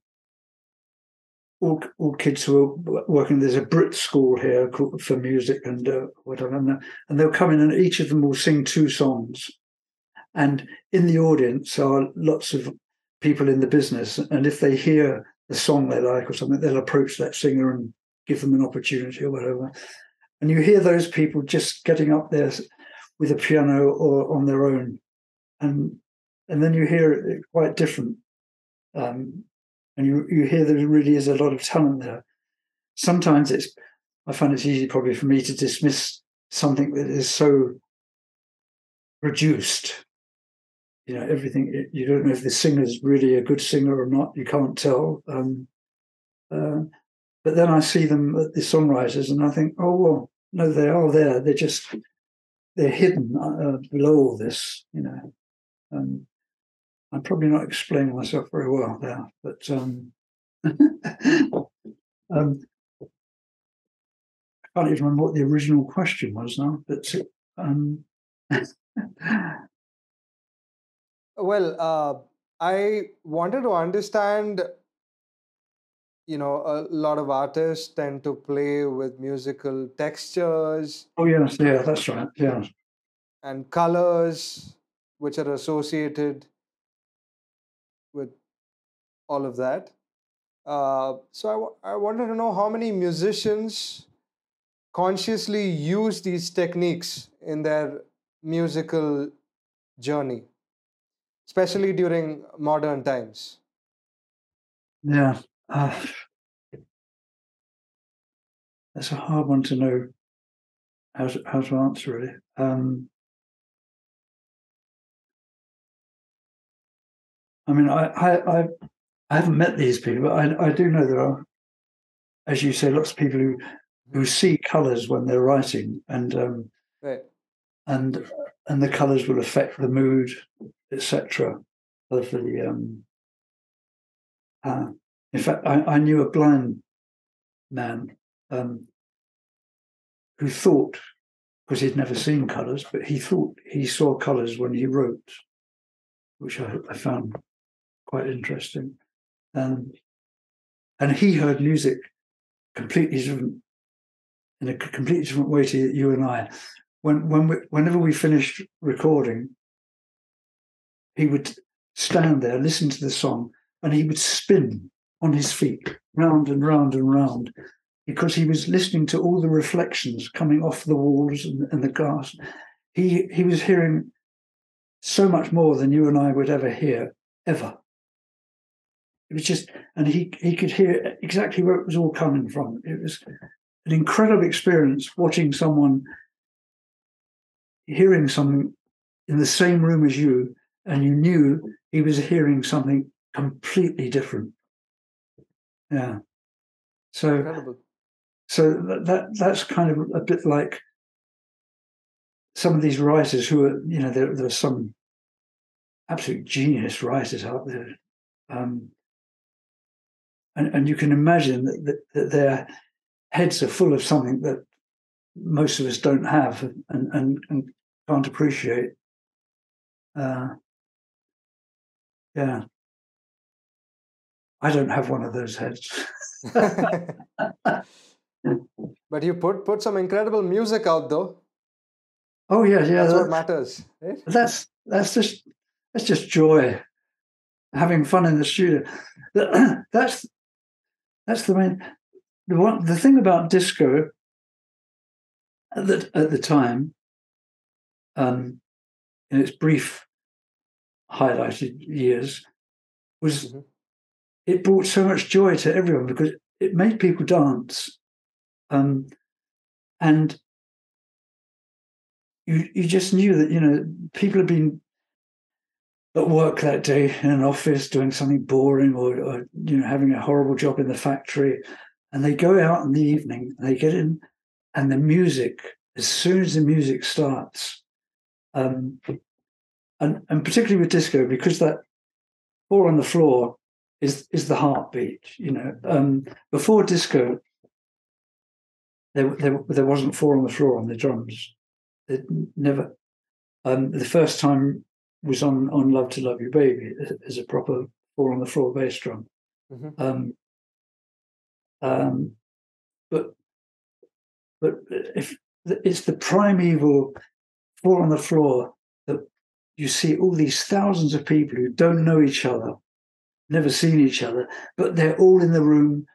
Speaker 2: all, all kids who are working. There's a Brit school here for music and uh, whatever, and they'll come in and each of them will sing two songs. And in the audience are lots of people in the business, and if they hear the song they like or something, they'll approach that singer and give them an opportunity or whatever. And you hear those people just getting up there with a piano or on their own, and and then you hear it quite different. Um, and you, you hear there really is a lot of talent there. Sometimes it's, I find it's easy probably for me to dismiss something that is so reduced. You know, everything, you don't know if the singer's really a good singer or not, you can't tell. Um, uh, but then I see them, at the sunrises and I think, oh, well, no, they are there. They're just, they're hidden uh, below all this, you know. Um, I'm probably not explaining myself very well there, but um, um, I can't even remember what the original question was now. But um,
Speaker 1: well, uh, I wanted to understand. You know, a lot of artists tend to play with musical textures.
Speaker 2: Oh yes, yeah, that's right. Yeah,
Speaker 1: and colors which are associated with all of that. Uh, so I, w- I wanted to know how many musicians consciously use these techniques in their musical journey, especially during modern times.
Speaker 2: Yeah, uh, that's a hard one to know how to, how to answer, really. Um, I mean, I, I, I haven't met these people, but I, I do know there are, as you say, lots of people who who see colours when they're writing, and um,
Speaker 1: right.
Speaker 2: and and the colours will affect the mood, etc. Of the um, uh, in fact, I, I knew a blind man um, who thought, because he'd never seen colours, but he thought he saw colours when he wrote, which I, I found quite interesting. Um, and he heard music completely different, in a completely different way to you and I. When when we, whenever we finished recording, he would stand there, listen to the song, and he would spin on his feet, round and round and round, because he was listening to all the reflections coming off the walls and, and the glass. He he was hearing so much more than you and I would ever hear, ever. It was just, and he he could hear exactly where it was all coming from. It was an incredible experience watching someone hearing something in the same room as you, and you knew he was hearing something completely different. Yeah. So, Incredible. So that, that that's kind of a bit like some of these writers who are, you know, there, there are some absolute genius writers out there. Um, and, and you can imagine that, that, that, their heads are full of something that most of us don't have and, and, and can't appreciate. Uh, yeah. I don't have one of those heads.
Speaker 1: but you put put some incredible music out though.
Speaker 2: Oh yeah, yeah.
Speaker 1: That's, what matters.
Speaker 2: Right? That's that's just that's just joy, having fun in the studio. That's that's the main. The one the thing about disco at the at the time, um, in its brief highlighted years, was mm-hmm. it brought so much joy to everyone because it made people dance, um, and you you just knew that you know people had been at work that day in an office doing something boring or, or, you know having a horrible job in the factory and they go out in the evening and they get in and the music as soon as the music starts um, and, and particularly with disco because that ball on the floor is is the heartbeat you know. Um, before disco there, there, there wasn't four on the floor on the drums it never um, the first time was on on Love to Love You Baby as a proper four on the floor bass drum. Mm-hmm. Um, um, but but if it's the primeval four on the floor that you see all these thousands of people who don't know each other, never seen each other, but they're all in the room,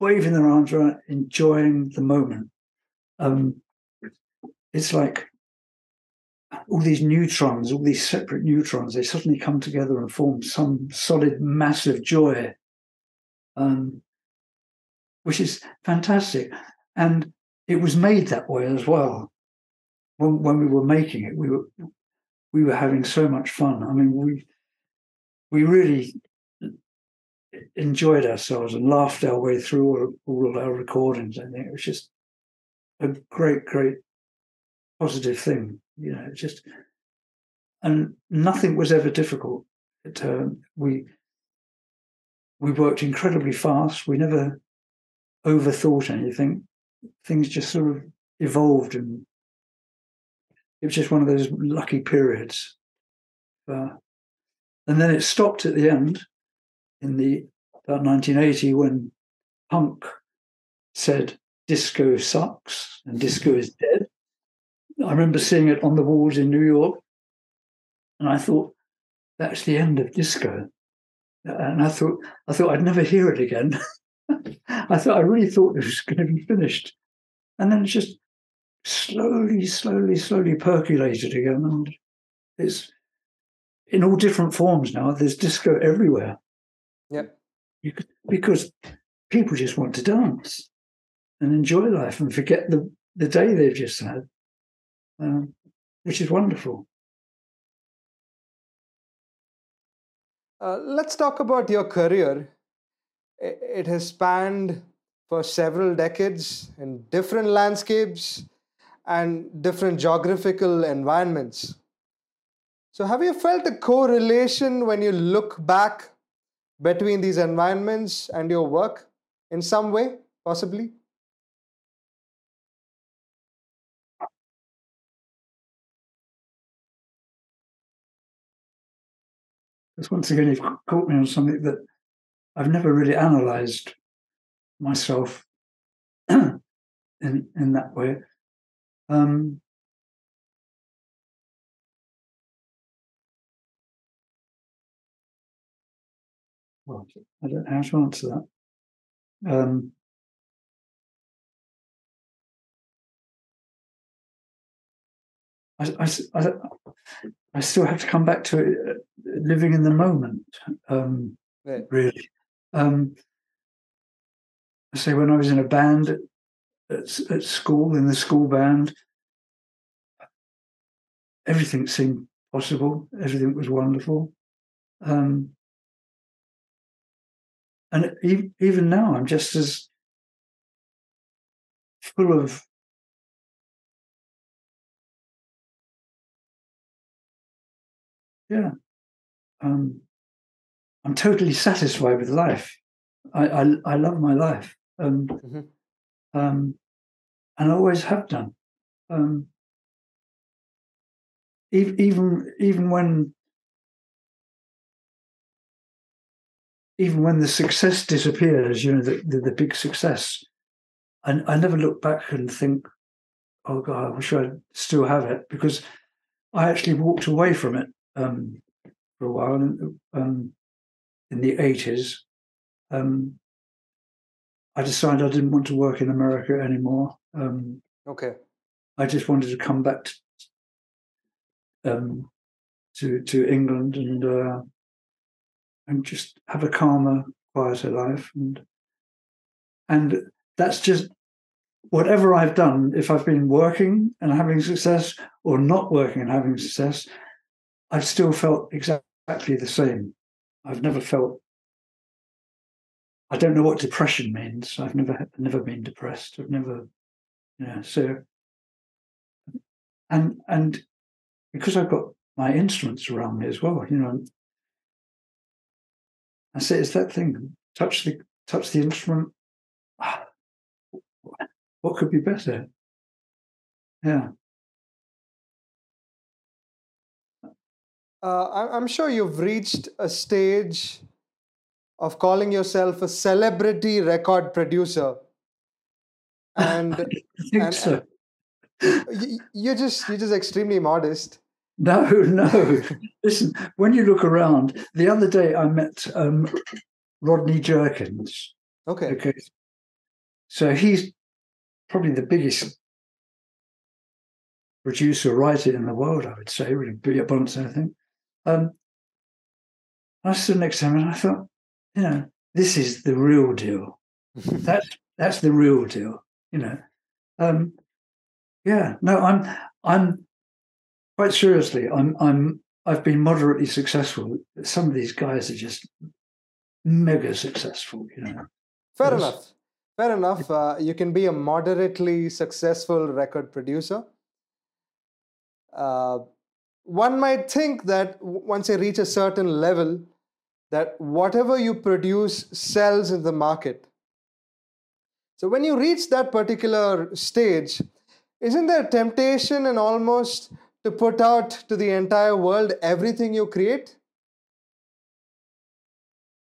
Speaker 2: waving their arms around, enjoying the moment. Um, it's like all these neutrons, all these separate neutrons, they suddenly come together and form some solid, massive joy, um, which is fantastic. And it was made that way as well. When, when we were making it, we were we were having so much fun. I mean, we we really enjoyed ourselves and laughed our way through all, all of our recordings. I think it was just a great, great positive thing. You know, just and nothing was ever difficult. It, uh, we we worked incredibly fast. We never overthought anything. Things just sort of evolved, and it was just one of those lucky periods. Uh, and then it stopped at the end in the about 1980 when punk said disco sucks and disco is dead I remember seeing it on the walls in New York, and I thought that's the end of disco. And I thought I thought I'd never hear it again. I thought I really thought it was going to be finished, and then it just slowly, slowly, slowly percolated again, and it's in all different forms now. There's disco everywhere.
Speaker 1: Yep.
Speaker 2: Could, because people just want to dance and enjoy life and forget the, the day they've just had um, which is wonderful.
Speaker 1: Uh, let's talk about your career. It has spanned for several decades in different landscapes and different geographical environments. So, have you felt a correlation when you look back between these environments and your work in some way, possibly?
Speaker 2: Because once again, you've caught me on something that I've never really analysed myself in in that way. Um, I don't know how to answer that. Um, I, I, I, I, still have to come back to it, uh, living in the moment, um, really. Um, I say when I was in a band at, at, at school, in the school band, everything seemed possible, everything was wonderful. Um, and even now, I'm just as full of yeah. Um, I'm totally satisfied with life. I I, I love my life, um, mm-hmm. um, and I always have done. Um, even even when even when the success disappears, you know, the, the, the big success, and I never look back and think, oh God, I wish I still have it, because I actually walked away from it um, for a while um, in the 80s. Um, I decided I didn't want to work in America anymore. Um,
Speaker 1: okay.
Speaker 2: I just wanted to come back to um, to, to England and uh, and just have a calmer, quieter life. And and that's just whatever I've done. If I've been working and having success, or not working and having success, I've still felt exactly the same. I've never felt. I don't know what depression means. I've never never been depressed. I've never, yeah. So, and and because I've got my instruments around me as well, you know, I say it's that thing. Touch the touch the instrument. What could be better? Yeah.
Speaker 1: uh, I'm sure you've reached a stage of calling yourself a celebrity record producer. And, and,
Speaker 2: so.
Speaker 1: and you're just you're just extremely modest.
Speaker 2: No, no. Listen, when you look around, the other day I met um, Rodney Jerkins.
Speaker 1: Okay. Okay.
Speaker 2: So he's probably the biggest producer writer in the world, I would say, really be abundance anything. Um, I stood next to him and I thought, you know, this is the real deal. that's that's the real deal. You know, um, yeah. No, I'm I'm quite seriously. I'm I'm I've been moderately successful. Some of these guys are just mega successful. You know.
Speaker 1: Fair yes. enough. Fair enough. Uh, you can be a moderately successful record producer. Uh, one might think that once you reach a certain level, that whatever you produce sells in the market. So when you reach that particular stage, isn't there temptation and almost to put out to the entire world everything you create?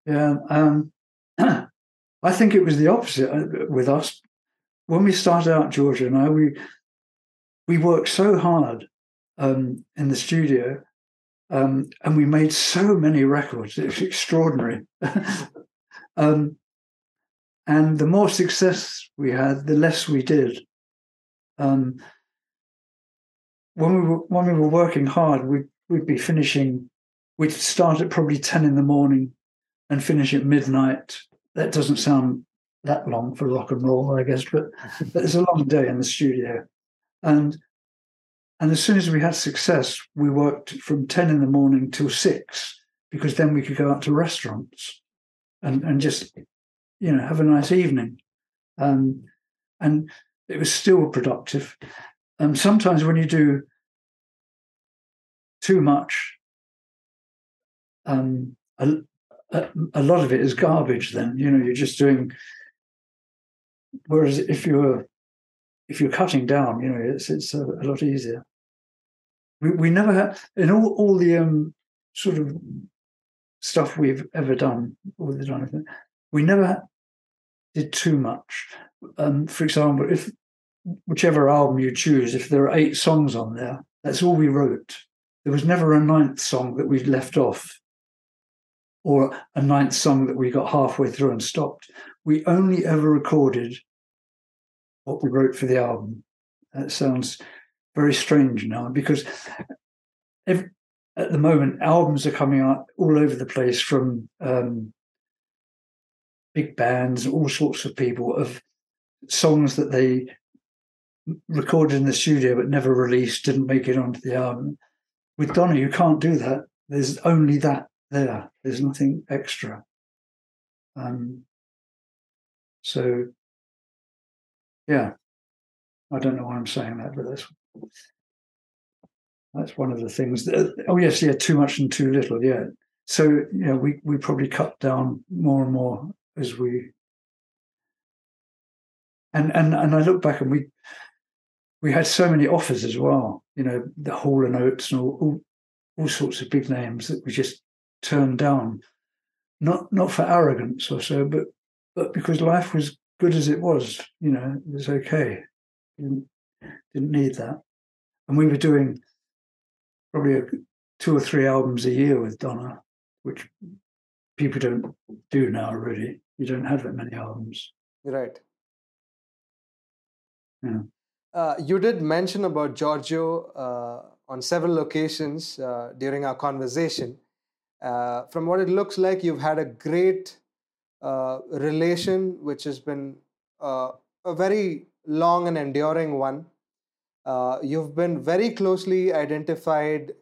Speaker 2: Yeah, um, I think it was the opposite uh, with us. When we started out, Giorgio and I, we we worked so hard um, in the studio, um, and we made so many records. It was extraordinary. um, and the more success we had, the less we did. Um, when we were when we were working hard, we'd we'd be finishing. We'd start at probably ten in the morning, and finish at midnight. That doesn't sound that long for rock and roll, I guess, but, but it's a long day in the studio. And and as soon as we had success, we worked from 10 in the morning till six, because then we could go out to restaurants and, and just, you know, have a nice evening. Um, and it was still productive. Um, sometimes when you do too much, um, a, a, a lot of it is garbage then, you know, you're just doing, whereas if you're if you're cutting down, you know, it's it's a, a lot easier. We, we never had in all all the um, sort of stuff we've ever done, all the we never did too much. Um, for example, if whichever album you choose, if there are eight songs on there, that's all we wrote. There was never a ninth song that we left off. or a ninth song that we got halfway through and stopped. We only ever recorded what we wrote for the album. That sounds very strange now because every, at the moment albums are coming out all over the place from um, big bands, all sorts of people of songs that they recorded in the studio but never released, didn't make it onto the album. With Donna, you can't do that. There's only that there. There's nothing extra. Um, so, yeah, I don't know why I'm saying that, but that's that's one of the things. That, oh yes, yeah, too much and too little. Yeah. So yeah, we we probably cut down more and more as we. And and and I look back and we we had so many offers as well. You know, the Hall and Oates and all, all all sorts of big names that we just turned down, not not for arrogance or so, but but because life was good as it was. You know, it was okay. Didn't, didn't need that, and we were doing probably a, two or three albums a year with Donna, which people don't do now. Really, you don't have that many albums.
Speaker 1: Right.
Speaker 2: Yeah.
Speaker 1: Uh, you did mention about Giorgio uh, on several occasions uh, during our conversation. Uh, from what it looks like, you've had a great uh, relation, which has been a very long and enduring one. You've been very closely identified,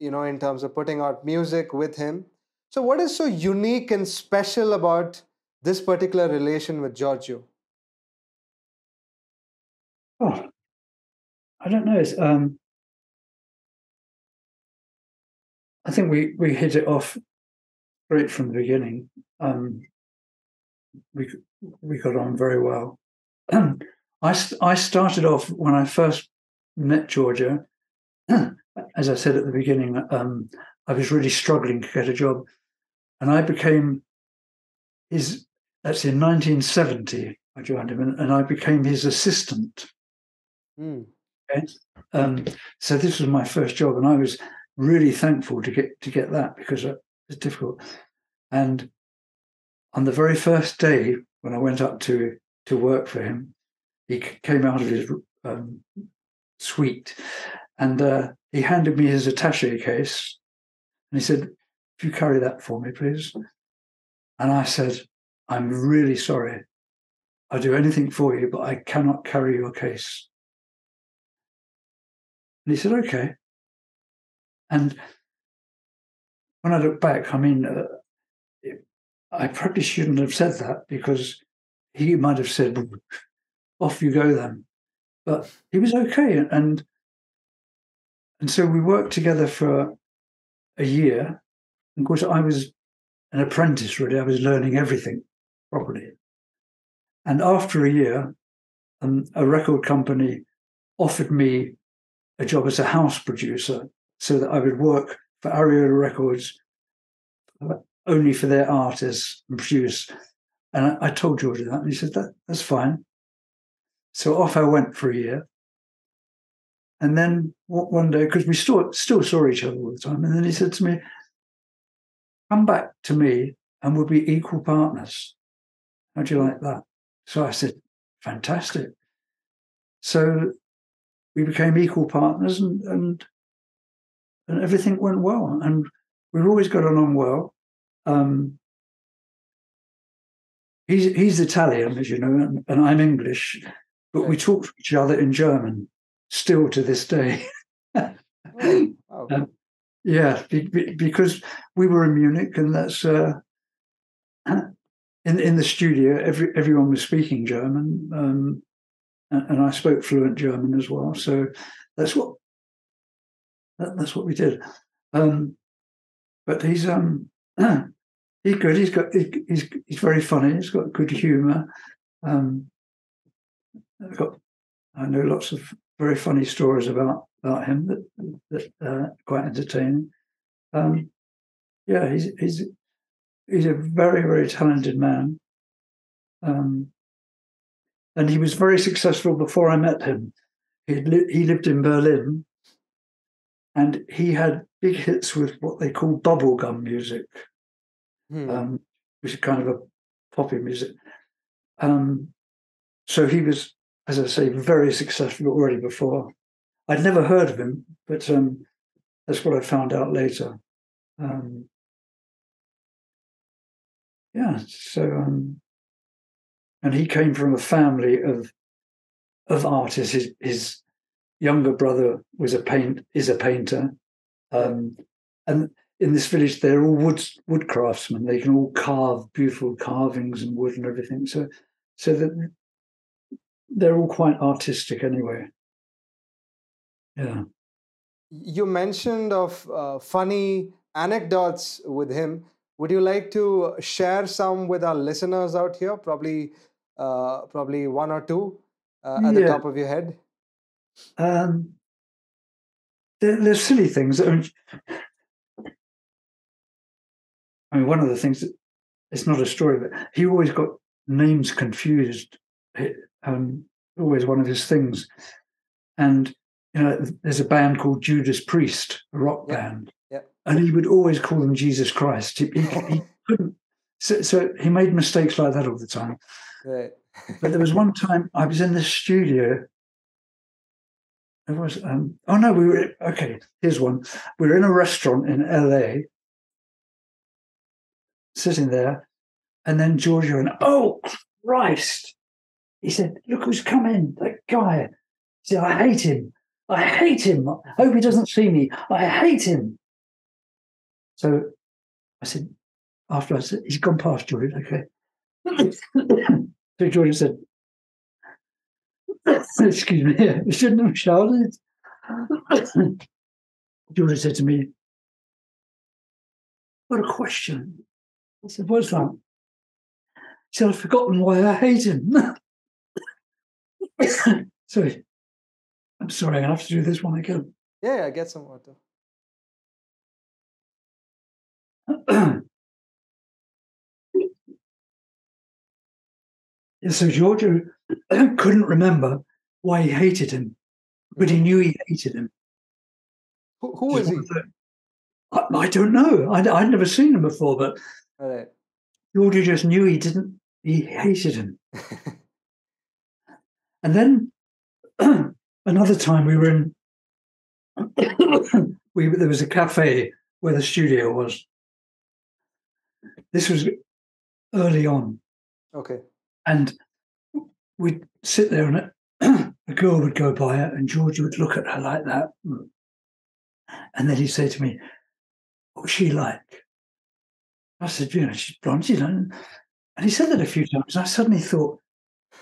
Speaker 1: you know, in terms of putting out music with him. So, what is so unique and special about this particular relation with Giorgio?
Speaker 2: Oh, I don't know. It's, um, I think we we hit it off right from the beginning. Um, we we got on very well. I I started off when I first met Giorgio. As I said at the beginning, um, I was really struggling to get a job, and I became his. That's in 1970. I joined him, and, and I became his assistant.
Speaker 1: Mm.
Speaker 2: Okay? Um, so this was my first job, and I was really thankful to get to get that because it's difficult. And on the very first day when I went up to to work for him, he came out of his um, suite and uh, he handed me his attaché case and he said, "If you carry that for me, please." And I said, "I'm really sorry. I'll do anything for you, but I cannot carry your case." And he said, "Okay." And when I look back, I mean, uh, I probably shouldn't have said that because he might have said, off you go then. But he was okay. And, and so we worked together for a year. Of course, I was an apprentice, really. I was learning everything properly. And after a year, um, a record company offered me a job as a house producer so that I would work for Ariola Records only for their artists and produce. And I, I told George that, and he said, that, That's fine. So off I went for a year. And then one day, because we still, still saw each other all the time, and then he said to me, Come back to me and we'll be equal partners. How'd you like that? So I said, Fantastic. So we became equal partners and, and and everything went well. And we've always got along well. Um, he's he's Italian, as you know, and, and I'm English, but we talk to each other in German still to this day.
Speaker 1: oh.
Speaker 2: Um, yeah, be, be, because we were in Munich, and that's uh, in in the studio. Every everyone was speaking German, um, and, I spoke fluent German as well. So that's what that, that's what we did. Um, but he's um he's good. He's got he's he's very funny. He's got good humour. Um, I've got I know lots of very funny stories about about him that that uh, quite entertaining. Um, yeah, he's he's he's a very very talented man. Um, and he was very successful before I met him. He li- he lived in Berlin and he had big hits with what they call bubblegum music. hmm. um, which is kind of a poppy music. Um, so he was, as I say, very successful already before. I'd never heard of him, but um, that's what I found out later. Um, yeah, so um, and he came from a family of of artists. His, his younger brother was a paint is a painter, um, and in this village they're all wood wood craftsmen. They can all carve beautiful carvings and wood and everything. So so that they're all quite artistic anyway. Yeah.
Speaker 1: You mentioned of uh, funny anecdotes with him. Would you like to share some with our listeners out here? Probably, uh, probably one or two uh, at yeah. the top of your head.
Speaker 2: Um, they're, they're silly things. I mean, I mean, one of the things that it's not a story, but he always got names confused. Um, always one of his things, and you know, there's a band called Judas Priest, a rock yep. band,
Speaker 1: yep.
Speaker 2: and he would always call them Jesus Christ. He, he, he couldn't. So, so, he made mistakes like that all the time. But there was one time I was in the studio. It was um, oh no, we were okay. Here's one. We were in a restaurant in LA, sitting there, and then Giorgio went, "Oh Christ!" He said, "Look who's come in! That guy." He said, "I hate him. I hate him. I hope he doesn't see me. I hate him. So I said, after I said, he's gone past George, okay. so George said, excuse me, you shouldn't have shouted. George said to me, what a question. I said, what's that? He said, I've forgotten why I hate him. Sorry. I'm sorry, I have to do this one again.
Speaker 1: Yeah, yeah get some water.
Speaker 2: So Giorgio couldn't remember why he hated him, but he mm-hmm. knew he hated him.
Speaker 1: Who, who was he?
Speaker 2: I, I, don't know. I, I'd never seen him before, but
Speaker 1: right.
Speaker 2: Giorgio just knew he didn't. He hated him. and then another time we were in we there was a cafe where the studio was. This was early on.
Speaker 1: Okay.
Speaker 2: And we'd sit there and a, girl would go by her and George would look at her like that. And then he'd say to me, What's she like? I said, you know, she's blonde, you know. And he said that a few times. And I suddenly thought,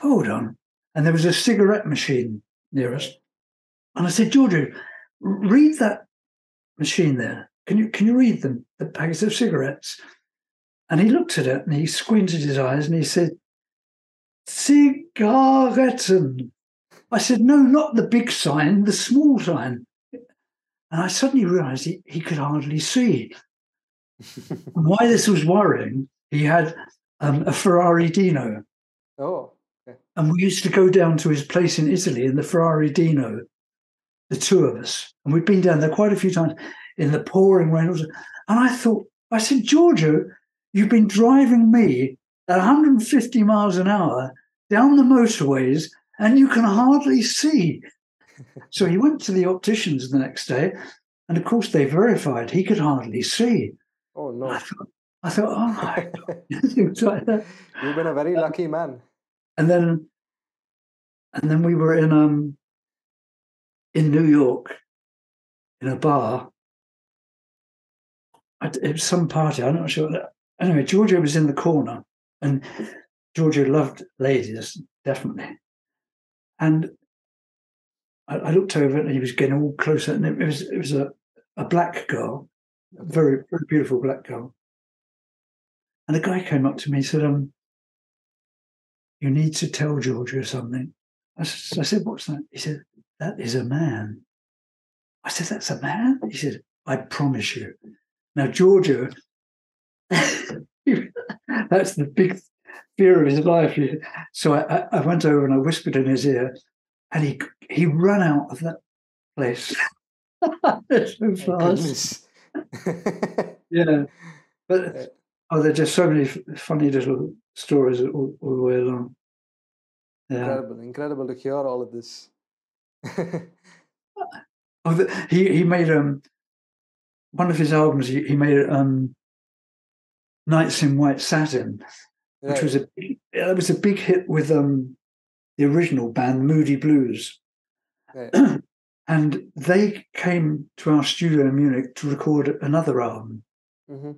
Speaker 2: hold on. And there was a cigarette machine near us. And I said, George, read that machine there. Can you can you read them, the packets of cigarettes? And he looked at it and he squinted his eyes and he said, Zigaretten. I said, no, not the big sign, the small sign. And I suddenly realized he, he could hardly see. why this was worrying, he had um, a Ferrari Dino.
Speaker 1: Oh.
Speaker 2: And we used to go down to his place in Italy in the Ferrari Dino, the two of us. And we'd been down there quite a few times in the pouring rain. And I thought, I said, Giorgio, you've been driving me at 150 miles an hour down the motorways and you can hardly see. so he went to the opticians the next day. And of course, they verified he could hardly see.
Speaker 1: Oh, no.
Speaker 2: I thought, I thought, oh my God.
Speaker 1: You've been a very lucky man
Speaker 2: and then and then we were in um in New York in a bar. It was some party. I'm not sure. Anyway, Giorgio was in the corner, and Giorgio loved ladies definitely. And I, I looked over, and he was getting all closer, and it was it was a a black girl, a very very beautiful black girl. And a guy came up to me and said, um, you need to tell Giorgio something. I, I said, What's that? He said, That is a man. I said, That's a man? He said, I promise you. Now, Giorgio, that's the big fear of his life. So I, I, went over and I whispered in his ear, and he he ran out of that place so fast. yeah, but Oh, there are just so many funny little stories all, all the way along.
Speaker 1: Yeah. Incredible, incredible to hear all of this.
Speaker 2: oh, the, he he made um one of his albums. He, he made um Nights in White Satin, which was a it was a big hit with um the original band Moody Blues. Right. and they came to our studio in Munich to record another album. Mm-hmm.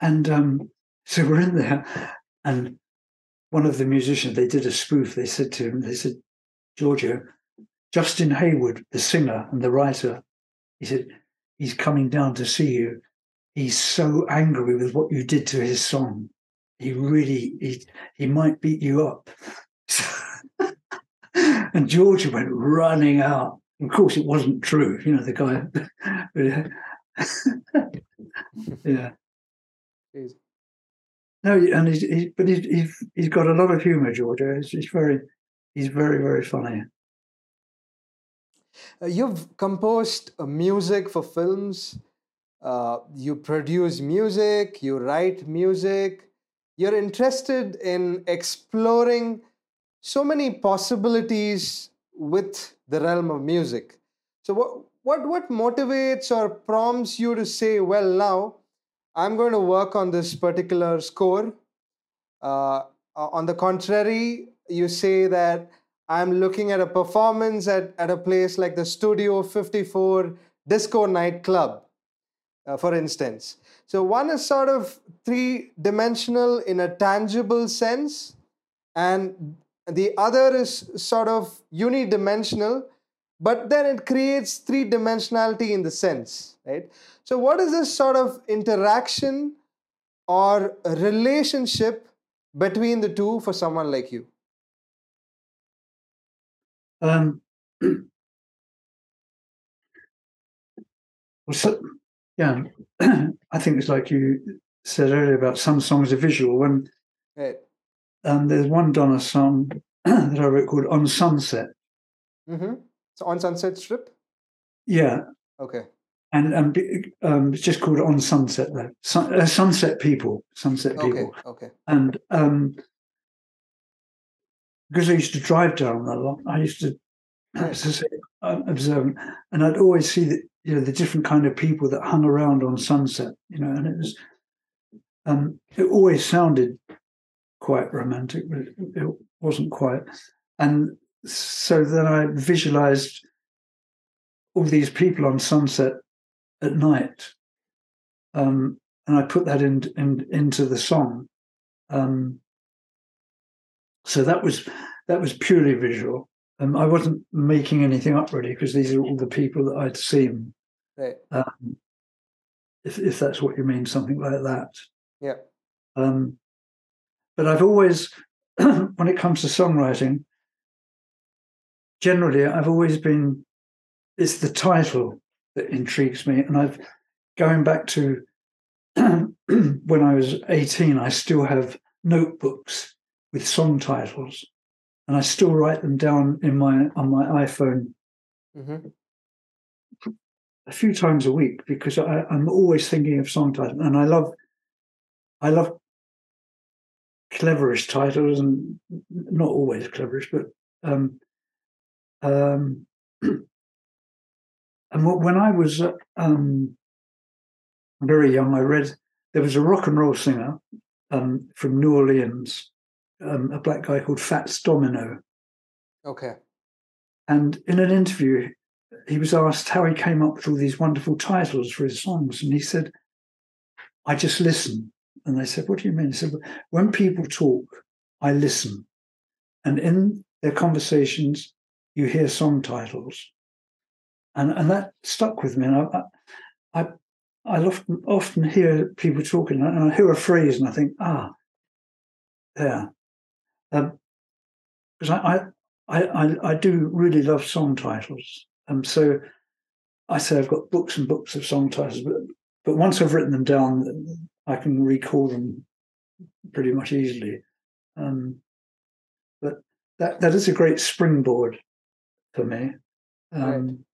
Speaker 2: And um, so we're in there, and one of the musicians, they did a spoof. They said to him, they said, Giorgio, Justin Hayward, the singer and the writer, he said, he's coming down to see you. He's so angry with what you did to his song. He really, he, he might beat you up. and Giorgio went running out. Of course, it wasn't true. You know, the guy. yeah. Jeez. No, and he's, he's but he's, he's he's got a lot of humour, Giorgio. He's, he's very he's very very funny.
Speaker 1: Uh, you've composed uh, music for films. Uh, you produce music. You write music. You're interested in exploring so many possibilities with the realm of music. So, what what what motivates or prompts you to say, well, now I'm going to work on this particular score. Uh, on the contrary, you say that I'm looking at a performance at, at a place like the Studio 54 Disco Nightclub, uh, for instance. So, one is sort of three dimensional in a tangible sense, and the other is sort of unidimensional, but then it creates three dimensionality in the sense, right? So, what is this sort of interaction or relationship between the two for someone like you?
Speaker 2: Um, so, yeah, I think it's like you said earlier about some songs are visual. When right. um, there's one Donna song that I wrote called "On Sunset."
Speaker 1: Mm-hmm. So on Sunset Strip.
Speaker 2: Yeah.
Speaker 1: Okay
Speaker 2: and and um, it's just called on sunset though Sun, uh, sunset people sunset people
Speaker 1: okay, okay.
Speaker 2: and um, because i used to drive down a lot i used to, to uh, observe and i'd always see that you know the different kind of people that hung around on sunset you know and it was um, it always sounded quite romantic but it, wasn't quite and so then i visualized all these people on sunset at night. Um, and I put that in, in, into the song. Um, so that was that was purely visual. Um, I wasn't making anything up really because these are all the people that I'd seen.
Speaker 1: Right.
Speaker 2: Um, if if that's what you mean, something like that.
Speaker 1: Yeah.
Speaker 2: Um, but I've always, when it comes to songwriting, generally I've always been. It's the title that intrigues me. And I've going back to when I was 18, I still have notebooks with song titles, and I still write them down in my on my iPhone mm-hmm. a few times a week because I, am always thinking of song titles, and I love I love cleverish titles, and not always cleverish, but um, um, And when I was um, very young, I read there was a rock and roll singer um, from New Orleans, um, a black guy called Fats Domino.
Speaker 1: Okay.
Speaker 2: And in an interview, he was asked how he came up with all these wonderful titles for his songs. And he said, I just listen. And they said, What do you mean? He said, When people talk, I listen. And in their conversations, you hear song titles and and that stuck with me. And I, I, I often often hear people talking, and I hear a phrase, and I think, ah, yeah, because um, I, I, I I do really love song titles, and so I say I've got books and books of song titles, but but once I've written them down, I can recall them pretty much easily. Um, but that that is a great springboard for me. Um,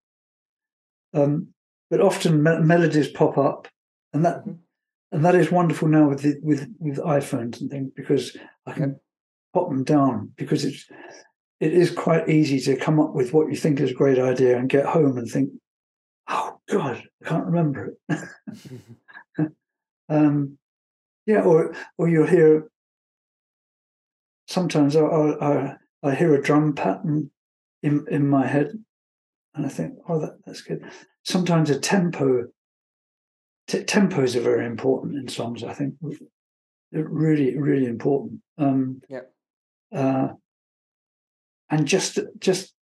Speaker 2: um, but often me- melodies pop up, and that mm-hmm. and that is wonderful now with the, with with iPhones and things because I can them down because it's it is quite easy to come up with what you think is a great idea and get home and think, oh God, I can't remember it. um, yeah, or or you'll hear. Sometimes I, I I hear a drum pattern in in my head, and I think, oh, that, that's good. Sometimes a tempo. T- tempos are very important in songs. I think They're really, really important. Um,
Speaker 1: yeah.
Speaker 2: Uh, and just just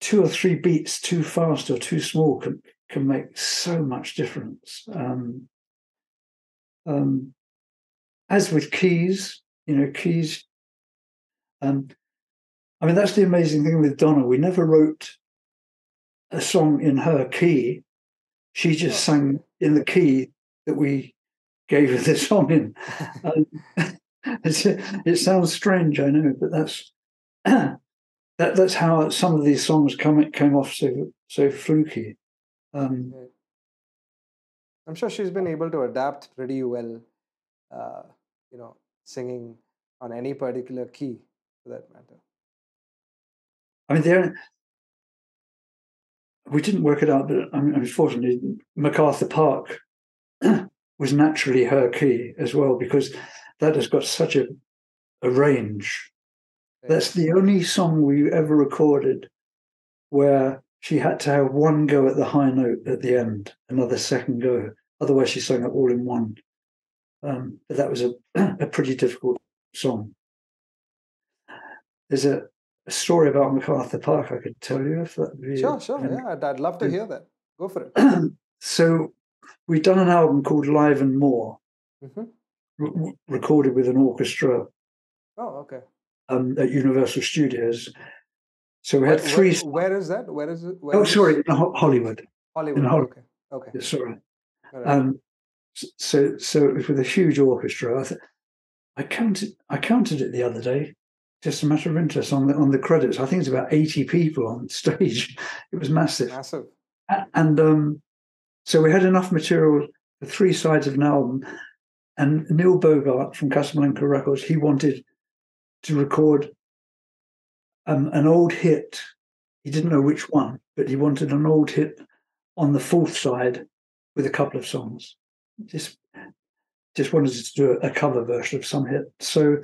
Speaker 2: two or three beats too fast or too small can can make so much difference. Um, um, as with keys, you know, keys. Um, I mean, that's the amazing thing with Donna. We never wrote a song in her key. She just sang in the key that we gave her the song in. it sounds strange, I know, but that's that, that's how some of these songs come came off so so fluky. Um,
Speaker 1: I'm sure she's been able to adapt pretty well, uh, you know, singing on any particular key for that matter.
Speaker 2: I mean, there we didn't work it out, but I mean, unfortunately, MacArthur Park was naturally her key as well because that has got such a, a range. That's the only song we ever recorded where she had to have one go at the high note at the end, another second go. Otherwise, she sang it all in one. Um, but that was a, a pretty difficult song. There's a, a, story about MacArthur Park I could tell you if that would
Speaker 1: be. Sure, sure. yeah, I'd, I'd love to hear that. Go for it.
Speaker 2: so, we've done an album called Live and More, mm-hmm. Re- recorded with an orchestra.
Speaker 1: Oh, okay.
Speaker 2: Um, at Universal Studios. So we had where, three.
Speaker 1: Where, where is that? Where is it? Where
Speaker 2: oh,
Speaker 1: is...
Speaker 2: sorry, in Hollywood.
Speaker 1: Hollywood. Hollywood. Okay. Okay.
Speaker 2: Yeah, sorry. Right. Um, so, so it was with a huge orchestra. I, th- I counted. I counted it the other day. Just a matter of interest on the on the credits. I think it's about eighty people on stage. It was massive.
Speaker 1: Massive.
Speaker 2: And um, so we had enough material for three sides of an album. And Neil Bogart from Casablanca Records, he wanted to record um, an old hit. He didn't know which one, but he wanted an old hit on the fourth side with a couple of songs. Just just wanted to do a cover version of some hit. So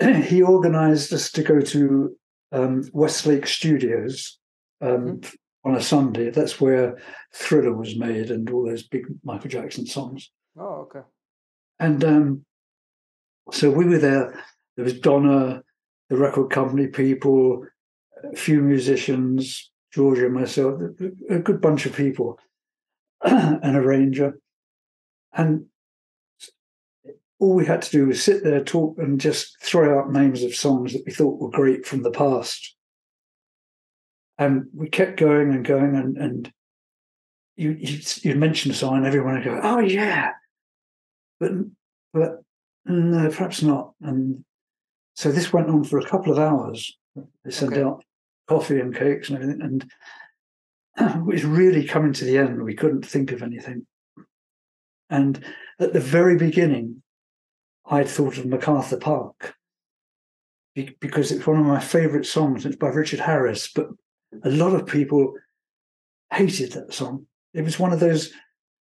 Speaker 2: he organized us to go to um, Westlake Studios um, mm-hmm. on a Sunday. That's where Thriller was made and all those big Michael Jackson songs.
Speaker 1: Oh, okay.
Speaker 2: And um, so we were there. There was Donna, the record company people, a few musicians, Giorgio and myself, a good bunch of people, an arranger. And all we had to do was sit there, talk, and just throw out names of songs that we thought were great from the past. And we kept going and going, and, and you, you mention a song, and everyone would go, "Oh yeah," but but no, perhaps not. And so this went on for a couple of hours. They sent okay. out coffee and cakes and everything, and it was really coming to the end. We couldn't think of anything. And at the very beginning, I'd thought of MacArthur Park because it's one of my favourite songs. It's by Richard Harris, but a lot of people hated that song. It was one of those,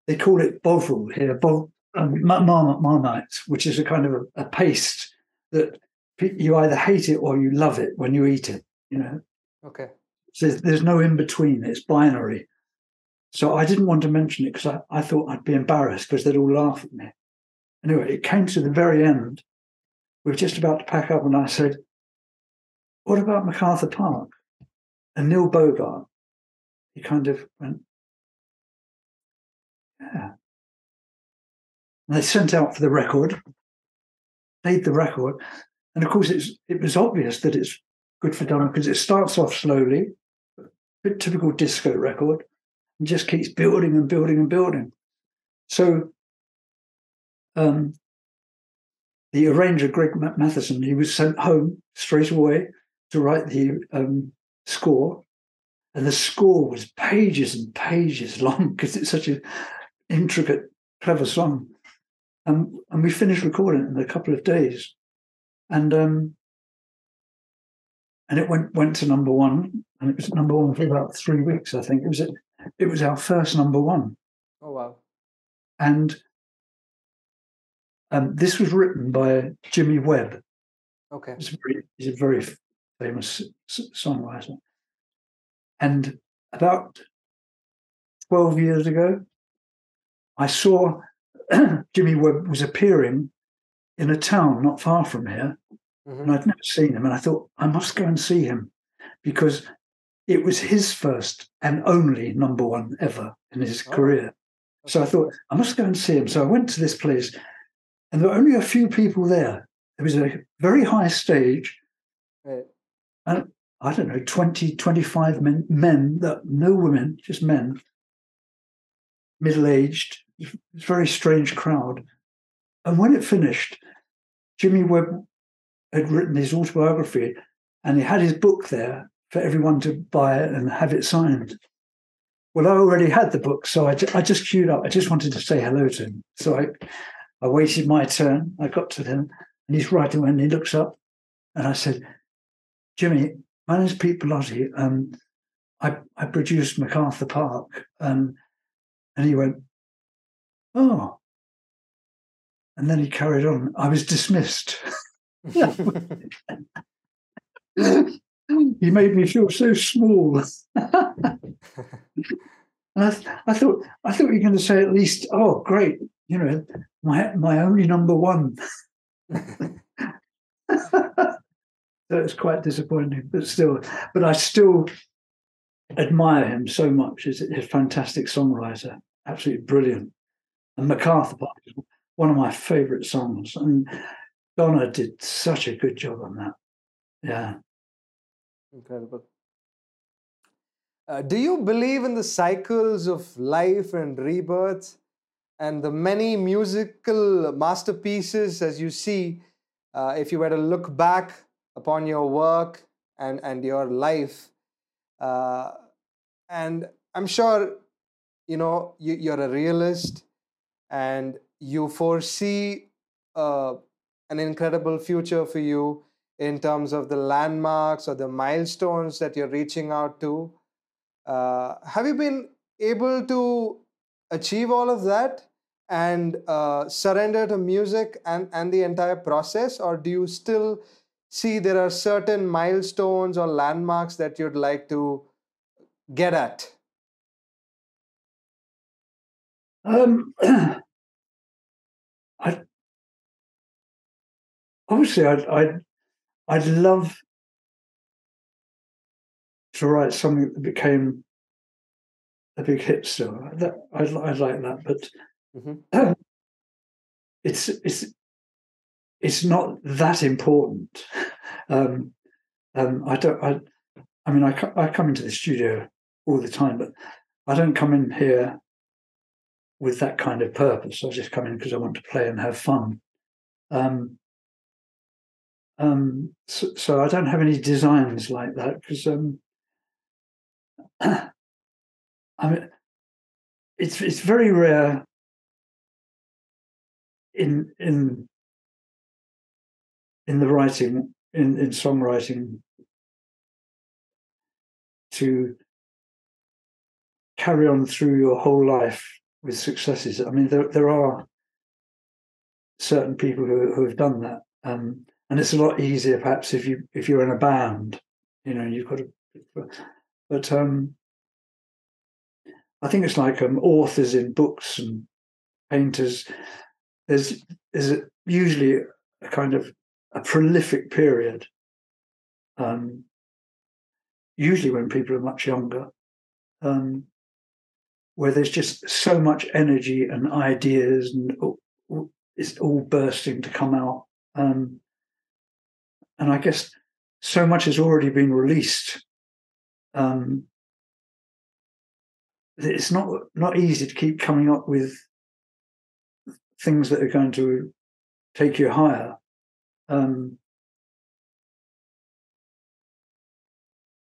Speaker 2: they call it bovril here, bov, um, marmite, which is a kind of a, a paste that you either hate it or you love it when you eat it. You know.
Speaker 1: Okay.
Speaker 2: So there's, there's no in between. It's binary. So I didn't want to mention it because I, I thought I'd be embarrassed because they'd all laugh at me. Anyway, it came to the very end. We were just about to pack up, and I said, "What about MacArthur Park?" And Neil Bogart, he kind of went, "Yeah." And they sent out for the record, played the record, and of course, it's it was obvious that it's good for Donna because it starts off slowly, a typical disco record, and just keeps building and building and building. So, um, the arranger Greg Mathieson, he was sent home straight away to write the um, score, and the score was pages and pages long because it's such an intricate clever song. And, and we finished recording it in a couple of days. And um, and it went went to number one, and it was number one for about three weeks. I think it was it was our first number one.
Speaker 1: Oh wow!
Speaker 2: And um, this was written by Jimmy Webb.
Speaker 1: Okay,
Speaker 2: he's a very, he's a very famous songwriter. And about twelve years ago, I saw Jimmy Webb was appearing in a town not far from here, Mm-hmm. And I'd never seen him. And I thought, I must go and see him because it was his first and only number one ever in his oh. career. So I thought, I must go and see him. So I went to this place, and there were only a few people there. There was a very high stage, right. and I don't know, 20, 25 men, men that no women, just men, middle aged, very strange crowd. And when it finished, Jimmy Webb had written his autobiography and he had his book there for everyone to buy it and have it signed. Well, I already had the book, so I, I just queued up. I just wanted to say hello to him. So I, I waited my turn. I got to him and he's writing and he looks up and I said, Jimmy, my name's Pete Bellotte. Um, I, I produced MacArthur Park. Um, and he went, Oh. And then he carried on. I was dismissed. he made me feel so small. I, th- I, thought I thought you were going to say at least, oh, great, you know, my my only number one. so it's quite disappointing, but still, but I still admire him so much. He's a fantastic songwriter, absolutely brilliant. And MacArthur Park is one of my favourite songs. And Donna did such a good job on that. Yeah.
Speaker 1: Incredible. Uh, do you believe in the cycles of life and rebirth and the many musical masterpieces as you see? Uh, if you were to look back upon your work and, and your life, uh, and I'm sure you know you, you're a realist and you foresee uh, an incredible future for you in terms of the landmarks or the milestones that you're reaching out to. Uh, have you been able to achieve all of that and uh, surrender to music and, and the entire process, or do you still see there are certain milestones or landmarks that you'd like to get at?
Speaker 2: Um, I obviously I'd, I'd I'd love to write something that became a big hit still. That I'd, I'd like that, but mm-hmm. it's it's it's not that important. Um, um, I don't. I, I mean, I, I come into the studio all the time, but I don't come in here with that kind of purpose. I just come in because I want to play and have fun. Um, um, so, so, I don't have any designs like that because um, I mean, it's it's very rare in in in the writing in in songwriting to carry on through your whole life with successes. I mean, there there are certain people who, who have done that. Um, and it's a lot easier perhaps if you if you're in a band you know you've got to but um i think it's like um authors in books and painters there's a, usually a kind of a prolific period um usually when people are much younger um where there's just so much energy and ideas and it's all bursting to come out um and I guess so much has already been released. Um, it's not not easy to keep coming up with things that are going to take you higher. Um,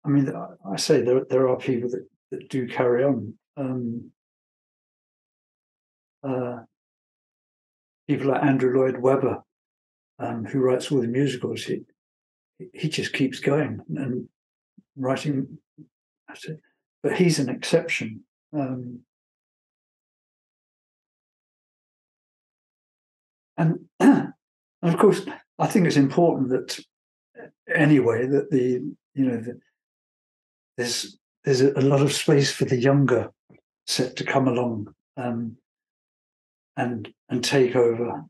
Speaker 2: I mean, I say there there are people that, that do carry on. Um, uh, people like Andrew Lloyd Webber, um, who writes all the musicals, he he just keeps going and writing. But he's an exception. Um, and, and of course, I think it's important that anyway that the you know the, there's there's a lot of space for the younger set to come along um, and and take over.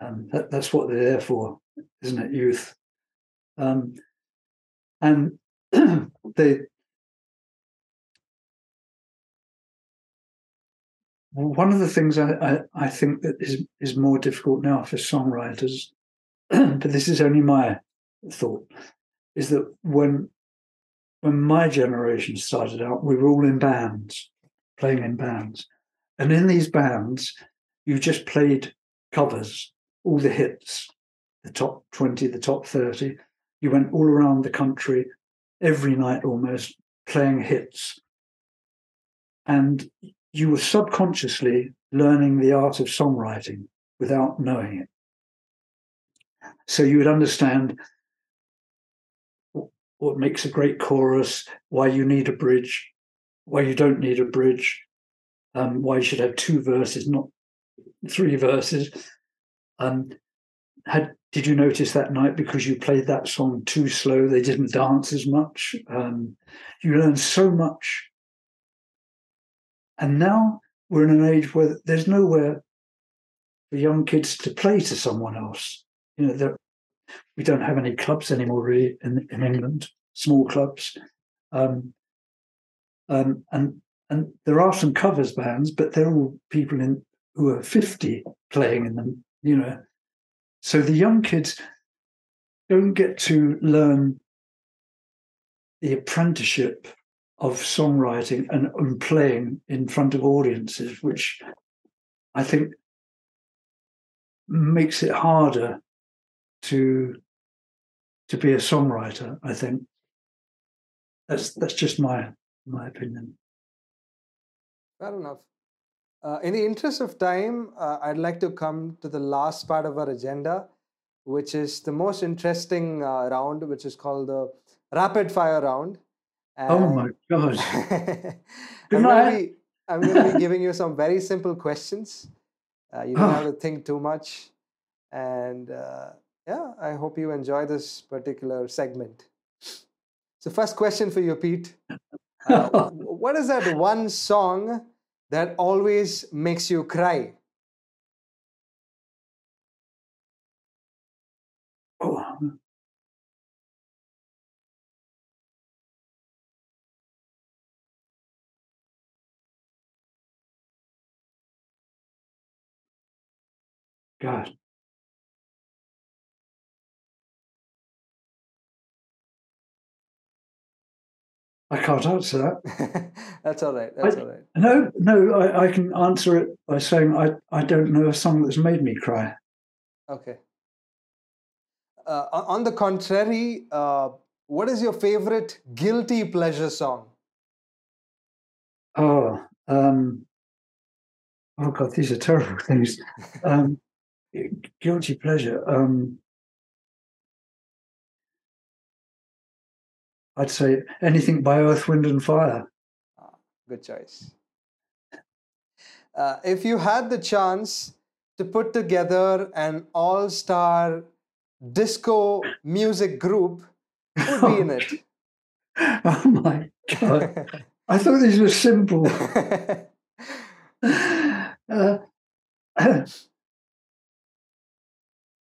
Speaker 2: Um, that, that's what they're there for, isn't it? Youth, um, and they. One of the things I, I, I think that is is more difficult now for songwriters, but this is only my thought, is that when when my generation started out, we were all in bands, playing in bands. And in these bands, you just played covers, all the hits, the top 20, the top 30. You went all around the country every night almost playing hits. And you were subconsciously learning the art of songwriting without knowing it. So you would understand what makes a great chorus, why you need a bridge, why you don't need a bridge, um, why you should have two verses, not three verses. Um, had did you notice that night because you played that song too slow? They didn't dance as much. Um, you learn so much, and now we're in an age where there's nowhere for young kids to play to someone else. You know, we don't have any clubs anymore really in, in England, small clubs. Um, um, and and there are some covers bands, but they're all people in who are 50 playing in them, you know. So the young kids don't get to learn the apprenticeship of songwriting and, and playing in front of audiences, which I think makes it harder to to be a songwriter. I think that's that's just my my opinion.
Speaker 1: Fair enough. Uh, in the interest of time, uh, I'd like to come to the last part of our agenda, which is the most interesting uh, round, which is called the rapid fire round.
Speaker 2: And oh my gosh!
Speaker 1: I'm going, be, I'm going to be giving you some very simple questions. Uh, you don't have to think too much, and uh, yeah, I hope you enjoy this particular segment. So, first question for you, Pete. Uh, what is that one song that always makes you cry?
Speaker 2: Oh. God. I can't answer
Speaker 1: that. that's all right. That's
Speaker 2: I,
Speaker 1: all right.
Speaker 2: No, no, I, I, can answer it by saying I, I don't know a song that's made me cry.
Speaker 1: Okay. Uh, on the contrary, uh, what is your favorite guilty pleasure song?
Speaker 2: Oh, um, oh God, these are terrible things. um, guilty pleasure. Um, I'd say anything by Earth, Wind, and Fire.
Speaker 1: Ah, good choice. Uh, if you had the chance to put together an all star disco music group, who would be in it?
Speaker 2: oh my God. I thought these were simple. uh,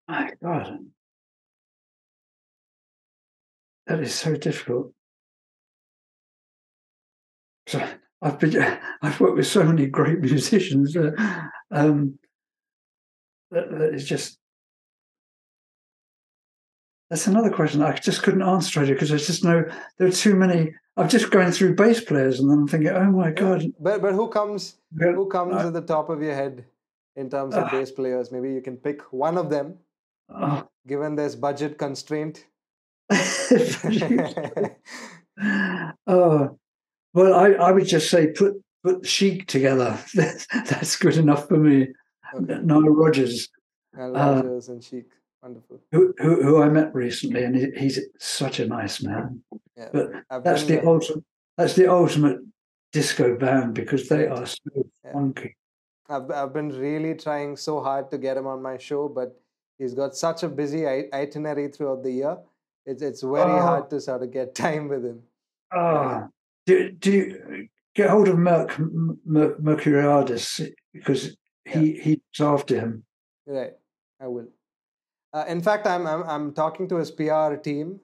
Speaker 2: my God. That is so difficult. So I've been, I've worked with so many great musicians. Uh, um, that, that is just. That's another question I just couldn't answer straight because there's just no. There are too many. I'm just going through bass players, and then I'm thinking, oh my god.
Speaker 1: But but who comes who comes uh, at the top of your head in terms of uh, bass players? Maybe you can pick one of them. Uh, given there's budget constraint.
Speaker 2: oh, well, I, I would just say put put Chic together. That's, good enough for me. Okay. Nile. Rodgers
Speaker 1: uh, and Chic. Wonderful.
Speaker 2: Who, who, who I met recently, and he, he's such a nice man. Yeah, but I've that's the there. ultimate. That's the ultimate disco band because they are so yeah. funky.
Speaker 1: I've I've been really trying so hard to get him on my show, but he's got such a busy itinerary throughout the year. It's it's very oh. hard to sort of get time with him.
Speaker 2: Oh. Do, do you get hold of Merck, Merck Mercuriadis because he yeah. he's after him.
Speaker 1: Right, I will. Uh, in fact, I'm, I'm I'm talking to his PR team.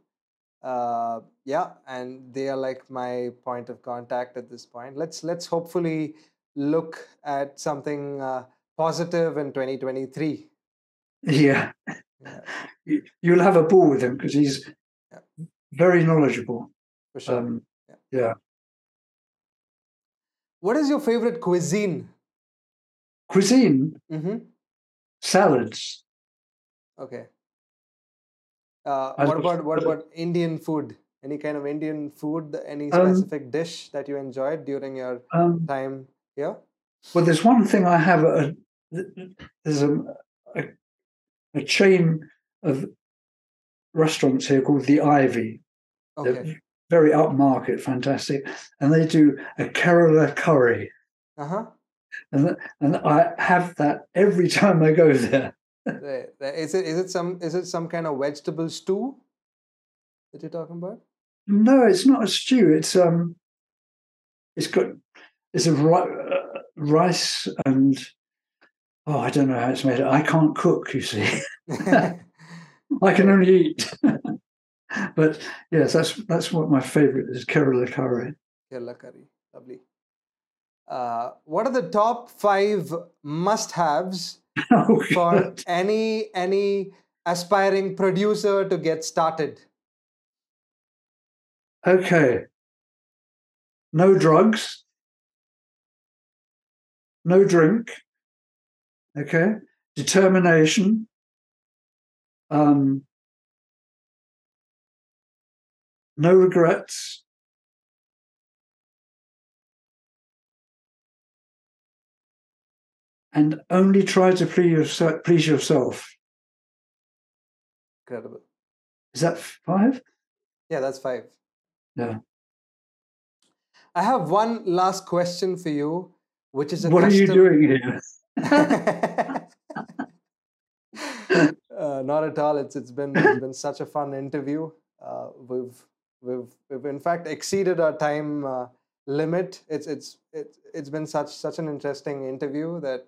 Speaker 1: Uh, yeah, and they are like my point of contact at this point. Let's let's hopefully look at something uh, positive in 2023.
Speaker 2: Yeah. You'll have a ball with him because he's yeah. very knowledgeable.
Speaker 1: For sure. Um,
Speaker 2: yeah. yeah.
Speaker 1: What is your favorite cuisine?
Speaker 2: Cuisine?
Speaker 1: Mm-hmm.
Speaker 2: Salads.
Speaker 1: Okay. Uh, what about what about Indian food? Any kind of Indian food? Any um, specific um, dish that you enjoyed during your um, time here?
Speaker 2: Well, there's one thing I have. A, there's a, a, a chain of restaurants here called the Ivy.
Speaker 1: Okay. They're
Speaker 2: very upmarket, fantastic, and they do a Kerala curry.
Speaker 1: Uh huh.
Speaker 2: And and I have that every time I go there.
Speaker 1: Is it is it some is it some kind of vegetable stew that you're talking about?
Speaker 2: No, it's not a stew. It's um, it's got it's a uh, rice and oh, I don't know how it's made. I can't cook. You see, I can only eat. but yes, that's that's what my favorite is. Kerala curry.
Speaker 1: Kerala curry, lovely. Uh, what are the top five must-haves oh, for any any aspiring producer to get started?
Speaker 2: Okay. No drugs. No drink. Okay. Determination. Um, no regrets. and only try to please yourself. Please yourself.
Speaker 1: Incredible.
Speaker 2: Is that five?
Speaker 1: Yeah, that's five.
Speaker 2: Yeah.
Speaker 1: I have one last question for you, which is
Speaker 2: what custom... are you doing here?
Speaker 1: Uh, not at all. It's it's been it's been such a fun interview. Uh, we've we've we've in fact exceeded our time uh, limit. It's it's it's it's been such such an interesting interview that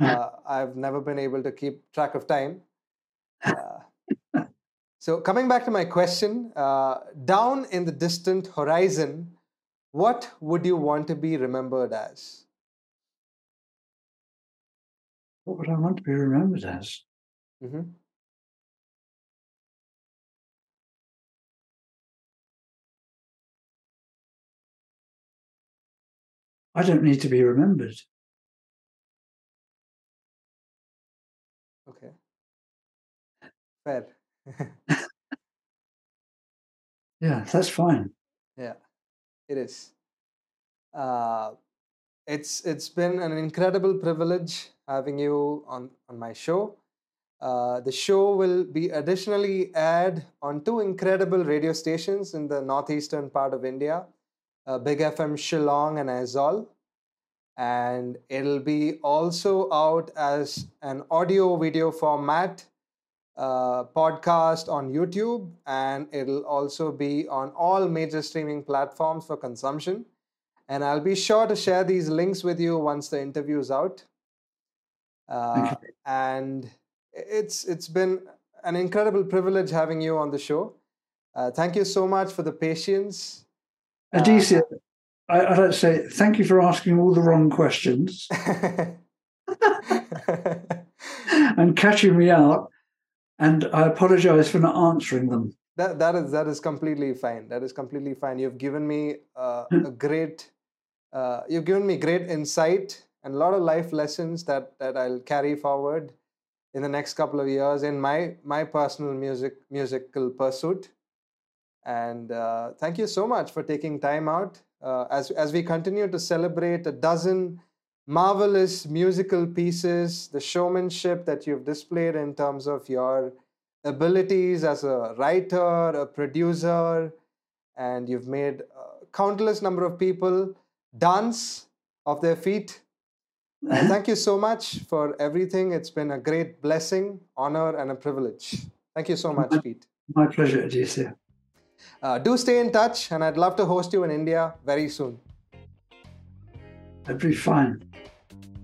Speaker 1: uh, I've never been able to keep track of time. Uh, so, coming back to my question, uh, down in the distant horizon, what would you want to be remembered as?
Speaker 2: What would I want to be remembered as?
Speaker 1: Mm-hmm.
Speaker 2: I don't need to be remembered.
Speaker 1: Okay. Fair.
Speaker 2: yeah, that's fine.
Speaker 1: Yeah, it is. Uh, it's it's been an incredible privilege having you on on my show. Uh, the show will be additionally aired on two incredible radio stations in the northeastern part of India, uh, Big FM Shillong and Aizawl and it'll be also out as an audio video format uh, podcast on YouTube, and it'll also be on all major streaming platforms for consumption. And I'll be sure to share these links with you once the interview is out. Uh, and it's it's been an incredible privilege having you on the show. Uh, thank you so much for the patience.
Speaker 2: Aditya, uh, I, I don't say thank you for asking all the wrong questions and catching me out. And I apologize for not answering them.
Speaker 1: That that is that is completely fine. That is completely fine. You've given me uh, a great, uh, you've given me great insight and a lot of life lessons that that I'll carry forward in the next couple of years in my my personal music musical pursuit. And uh, thank you so much for taking time out uh, as, as we continue to celebrate a dozen marvelous musical pieces, the showmanship that you've displayed in terms of your abilities as a writer, a producer, and you've made a countless number of people dance of their feet. thank you so much for everything. It's been a great blessing, honor, and a privilege. Thank you so much, Pete.
Speaker 2: My pleasure, Aditya.
Speaker 1: Uh, do stay in touch, and I'd love to host you in India very soon.
Speaker 2: That'd be fine.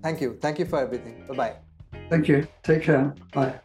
Speaker 1: Thank you. Thank you for everything. Bye bye.
Speaker 2: Thank you. Take care. Bye.